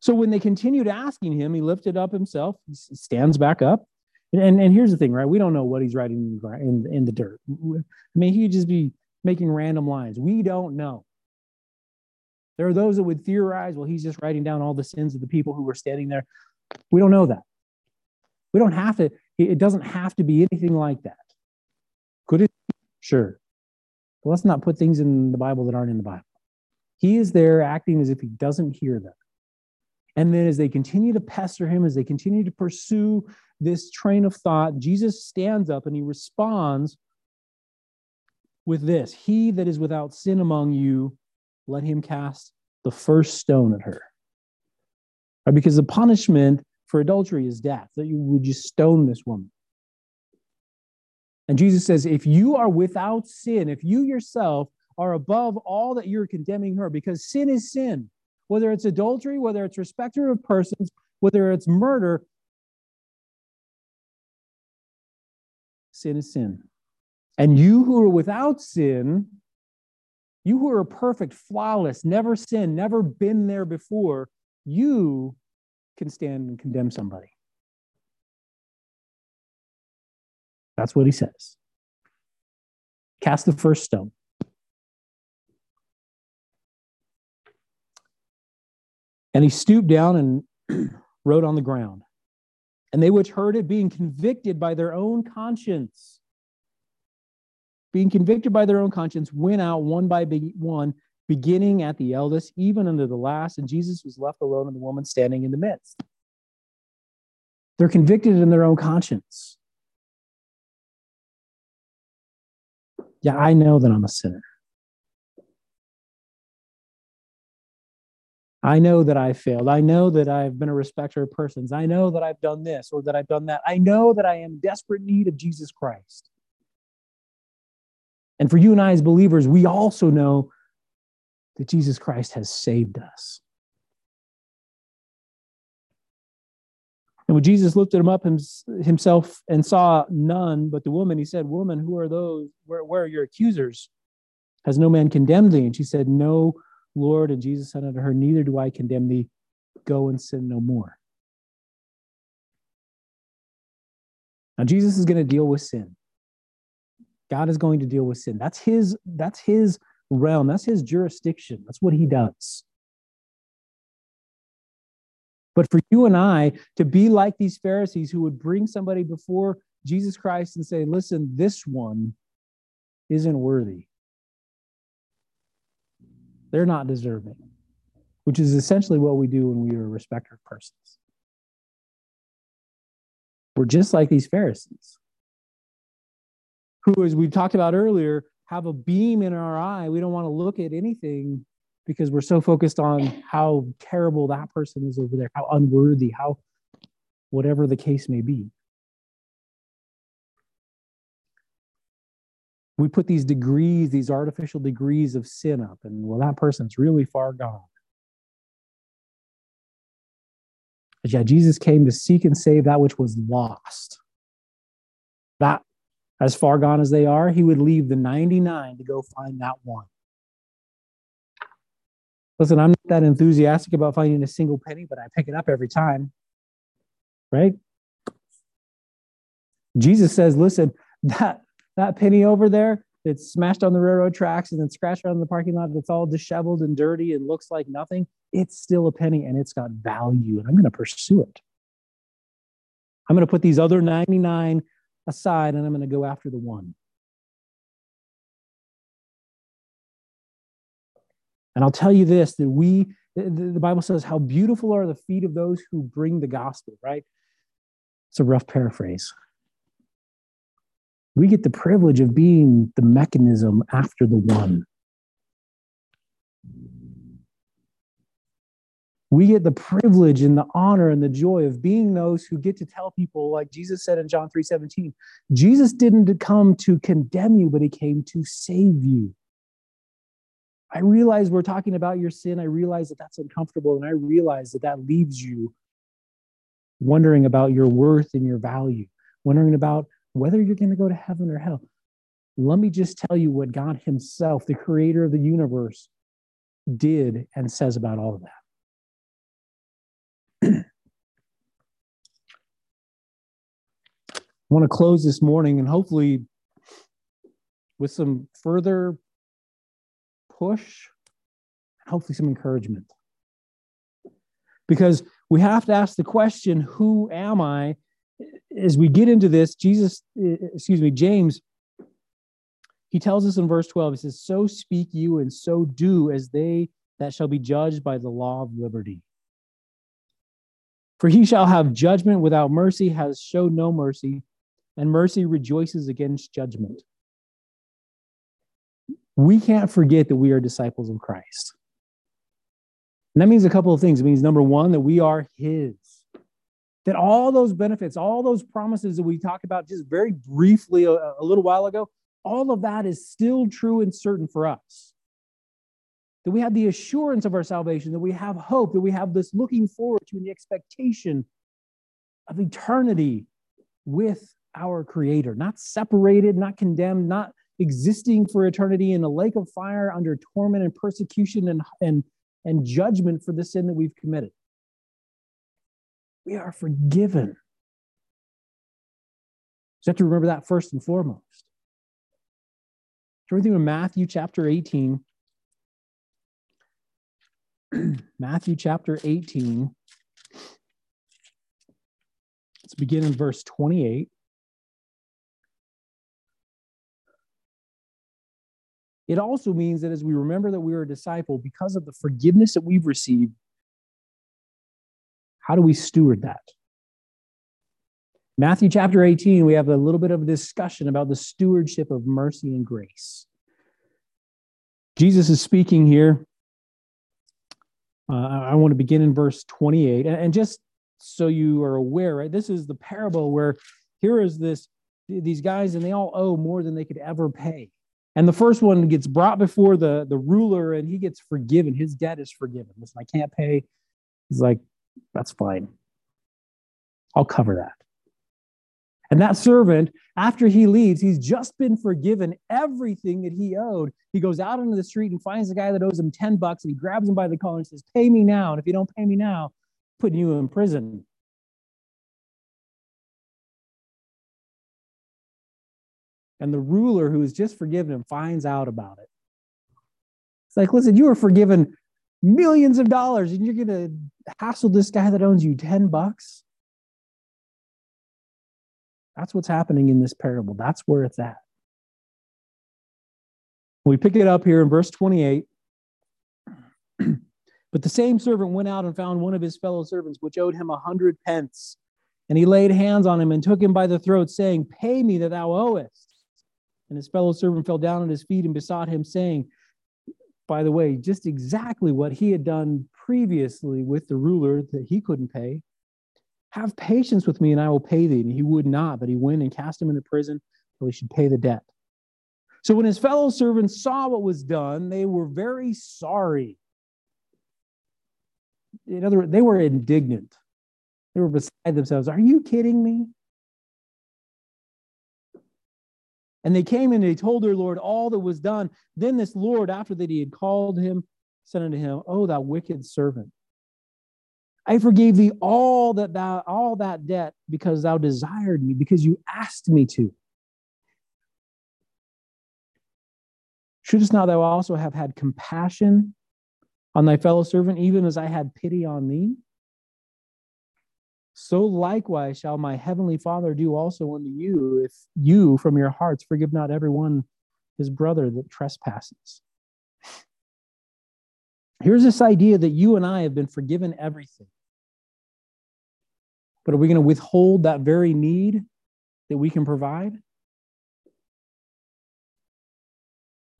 [SPEAKER 1] So when they continued asking him, he lifted up himself, he stands back up. And, and, and here's the thing, right? We don't know what he's writing in, in the dirt. I mean, he could just be making random lines. We don't know. There are those that would theorize, well, he's just writing down all the sins of the people who were standing there. We don't know that. We don't have to, it doesn't have to be anything like that. Could it? Sure. But let's not put things in the Bible that aren't in the Bible. He is there acting as if he doesn't hear them. And then as they continue to pester him, as they continue to pursue this train of thought, Jesus stands up and he responds with this He that is without sin among you, let him cast the first stone at her. Right? Because the punishment for adultery is death, that you would just stone this woman. And Jesus says, if you are without sin, if you yourself are above all that you're condemning her, because sin is sin, whether it's adultery, whether it's respecter of persons, whether it's murder, sin is sin. And you who are without sin, you who are perfect, flawless, never sinned, never been there before, you can stand and condemn somebody. That's what he says. Cast the first stone. And he stooped down and wrote on the ground. And they which heard it, being convicted by their own conscience, being convicted by their own conscience, went out one by one, beginning at the eldest, even unto the last. And Jesus was left alone, and the woman standing in the midst. They're convicted in their own conscience. Yeah, I know that I'm a sinner. I know that I failed. I know that I've been a respecter of persons. I know that I've done this or that I've done that. I know that I am in desperate need of Jesus Christ. And for you and I as believers, we also know that Jesus Christ has saved us. And when Jesus lifted him up himself and saw none but the woman, he said, Woman, who are those? Where, where are your accusers? Has no man condemned thee? And she said, No, Lord. And Jesus said unto her, Neither do I condemn thee. Go and sin no more. Now, Jesus is going to deal with sin. God is going to deal with sin. That's his, that's his realm. That's his jurisdiction. That's what he does. But for you and I to be like these Pharisees who would bring somebody before Jesus Christ and say, listen, this one isn't worthy. They're not deserving, which is essentially what we do when we are respecter of persons. We're just like these Pharisees, who, as we talked about earlier, have a beam in our eye. We don't want to look at anything because we're so focused on how terrible that person is over there, how unworthy, how whatever the case may be. We put these degrees, these artificial degrees of sin up, and well, that person's really far gone. But yeah, Jesus came to seek and save that which was lost. That, as far gone as they are, he would leave the 99 to go find that one. Listen, I'm not that enthusiastic about finding a single penny, but I pick it up every time. Right? Jesus says, listen, that, that penny over there that's smashed on the railroad tracks and then scratched around in the parking lot that's all disheveled and dirty and looks like nothing, it's still a penny and it's got value, and I'm going to pursue it. I'm going to put these other 99 aside and I'm going to go after the one. And I'll tell you this that we, the Bible says, how beautiful are the feet of those who bring the gospel, right? It's a rough paraphrase. We get the privilege of being the mechanism after the one. We get the privilege and the honor and the joy of being those who get to tell people, like Jesus said in John 3 17, Jesus didn't come to condemn you, but he came to save you. I realize we're talking about your sin. I realize that that's uncomfortable. And I realize that that leaves you wondering about your worth and your value, wondering about whether you're going to go to heaven or hell. Let me just tell you what God Himself, the creator of the universe, did and says about all of that. I want to close this morning and hopefully with some further push, and hopefully some encouragement. Because we have to ask the question, who am I? As we get into this, Jesus, excuse me, James, he tells us in verse 12, he says, So speak you and so do as they that shall be judged by the law of liberty. For he shall have judgment without mercy, has showed no mercy, and mercy rejoices against judgment we can't forget that we are disciples of Christ. And that means a couple of things. It means number one, that we are His. That all those benefits, all those promises that we talked about just very briefly a, a little while ago, all of that is still true and certain for us. That we have the assurance of our salvation, that we have hope, that we have this looking forward to and the expectation of eternity with our Creator, not separated, not condemned, not existing for eternity in a lake of fire under torment and persecution and, and, and judgment for the sin that we've committed. We are forgiven. So you have to remember that first and foremost. Turn with me to Matthew chapter 18. Matthew chapter 18. Let's begin in verse 28. It also means that as we remember that we are a disciple, because of the forgiveness that we've received, how do we steward that? Matthew chapter 18, we have a little bit of a discussion about the stewardship of mercy and grace. Jesus is speaking here. Uh, I want to begin in verse 28. And just so you are aware, right, this is the parable where here is this these guys and they all owe more than they could ever pay. And the first one gets brought before the, the ruler and he gets forgiven. His debt is forgiven. Listen, I can't pay. He's like, that's fine. I'll cover that. And that servant, after he leaves, he's just been forgiven everything that he owed. He goes out into the street and finds the guy that owes him 10 bucks and he grabs him by the collar and says, Pay me now. And if you don't pay me now, I'm putting you in prison. And the ruler who has just forgiven him finds out about it. It's like, listen, you were forgiven millions of dollars and you're going to hassle this guy that owns you 10 bucks? That's what's happening in this parable. That's where it's at. We pick it up here in verse 28. but the same servant went out and found one of his fellow servants, which owed him a hundred pence. And he laid hands on him and took him by the throat, saying, Pay me that thou owest. And his fellow servant fell down at his feet and besought him, saying, By the way, just exactly what he had done previously with the ruler that he couldn't pay. Have patience with me, and I will pay thee. And he would not, but he went and cast him into prison till he should pay the debt. So when his fellow servants saw what was done, they were very sorry. In other words, they were indignant. They were beside themselves. Are you kidding me? And they came and they told their Lord all that was done. Then this Lord, after that he had called him, said unto him, Oh, thou wicked servant. I forgave thee all that thou all that debt because thou desired me, because you asked me to. Shouldst not thou also have had compassion on thy fellow servant, even as I had pity on thee? So likewise shall my heavenly Father do also unto you, if you from your hearts forgive not everyone his brother that trespasses. Here's this idea that you and I have been forgiven everything. But are we going to withhold that very need that we can provide?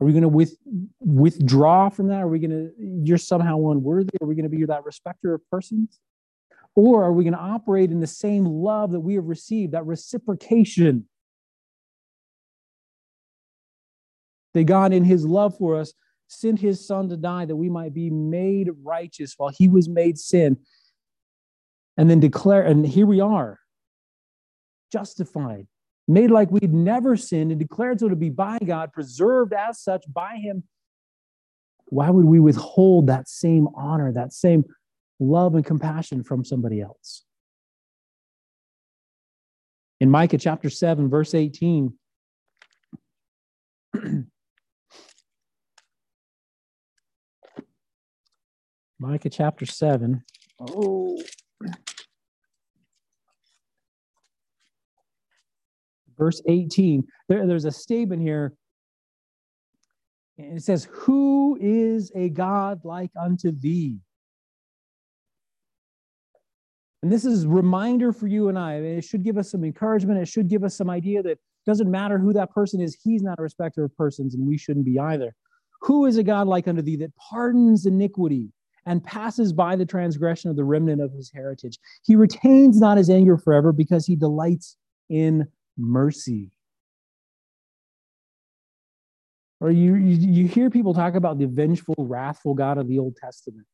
[SPEAKER 1] Are we going to with, withdraw from that? Are we going to, you're somehow unworthy? Are we going to be that respecter of persons? Or are we going to operate in the same love that we have received, that reciprocation? That God, in his love for us, sent his son to die that we might be made righteous while he was made sin. And then declare, and here we are, justified, made like we'd never sinned, and declared so to be by God, preserved as such by him. Why would we withhold that same honor, that same love and compassion from somebody else. In Micah chapter 7, verse 18, Micah chapter 7. Oh. Verse 18. There, there's a statement here. And it says, Who is a God like unto thee? And this is a reminder for you and I. I mean, it should give us some encouragement. It should give us some idea that doesn't matter who that person is, he's not a respecter of persons, and we shouldn't be either. Who is a God like unto thee that pardons iniquity and passes by the transgression of the remnant of his heritage? He retains not his anger forever because he delights in mercy. Or you, you hear people talk about the vengeful, wrathful God of the Old Testament.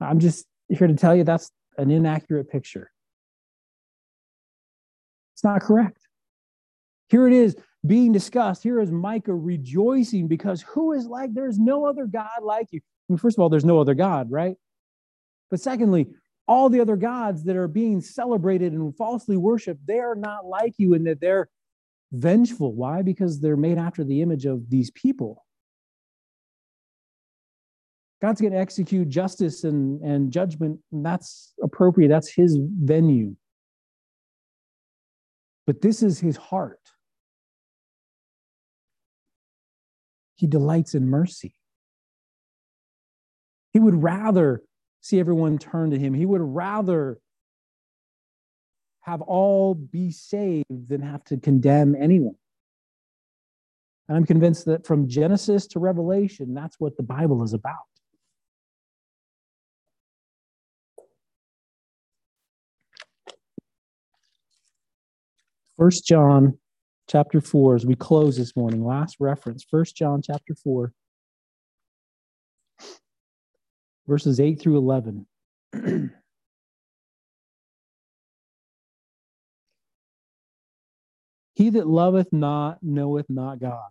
[SPEAKER 1] I'm just here to tell you that's an inaccurate picture. It's not correct. Here it is being discussed. Here is Micah rejoicing because who is like, there's no other God like you. I mean, first of all, there's no other God, right? But secondly, all the other gods that are being celebrated and falsely worshiped, they are not like you in that they're vengeful. Why? Because they're made after the image of these people. God's going to execute justice and, and judgment, and that's appropriate. That's his venue. But this is his heart. He delights in mercy. He would rather see everyone turn to him. He would rather have all be saved than have to condemn anyone. And I'm convinced that from Genesis to Revelation, that's what the Bible is about. First John chapter 4 as we close this morning. Last reference, First John chapter 4, verses 8 through 11. he that loveth not knoweth not God,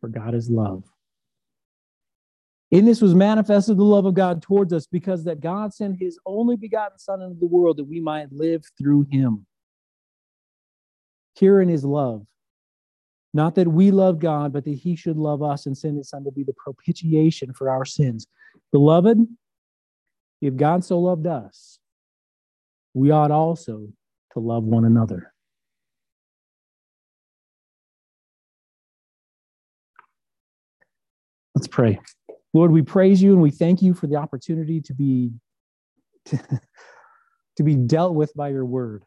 [SPEAKER 1] for God is love. In this was manifested the love of God towards us, because that God sent his only begotten Son into the world that we might live through him. Herein is love. Not that we love God, but that he should love us and send his son to be the propitiation for our sins. Beloved, if God so loved us, we ought also to love one another. Let's pray. Lord, we praise you and we thank you for the opportunity to be to, to be dealt with by your word.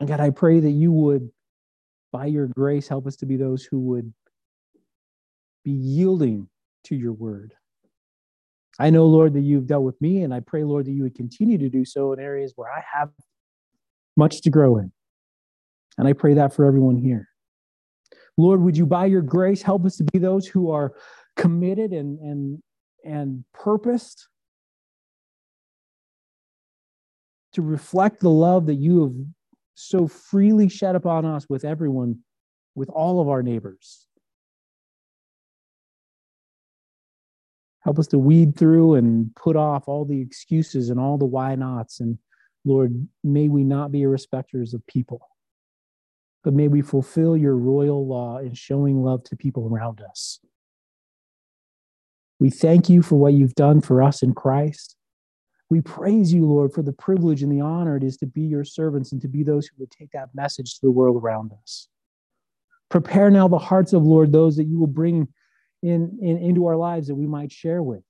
[SPEAKER 1] And God, I pray that you would, by your grace, help us to be those who would be yielding to your word. I know, Lord, that you've dealt with me, and I pray, Lord, that you would continue to do so in areas where I have much to grow in. And I pray that for everyone here. Lord, would you, by your grace, help us to be those who are committed and, and, and purposed to reflect the love that you have so freely shed upon us with everyone, with all of our neighbors. Help us to weed through and put off all the excuses and all the why nots. And Lord, may we not be respecters of people, but may we fulfill your royal law in showing love to people around us. We thank you for what you've done for us in Christ. We praise you, Lord, for the privilege and the honor it is to be your servants and to be those who would take that message to the world around us. Prepare now the hearts of, Lord, those that you will bring in, in into our lives that we might share with.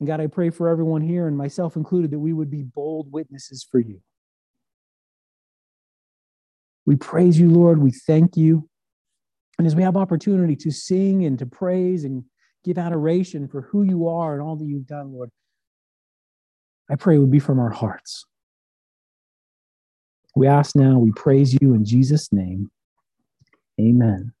[SPEAKER 1] And God, I pray for everyone here and myself included that we would be bold witnesses for you. We praise you, Lord. We thank you. And as we have opportunity to sing and to praise and give adoration for who you are and all that you've done, Lord, I pray it would be from our hearts. We ask now, we praise you in Jesus' name. Amen.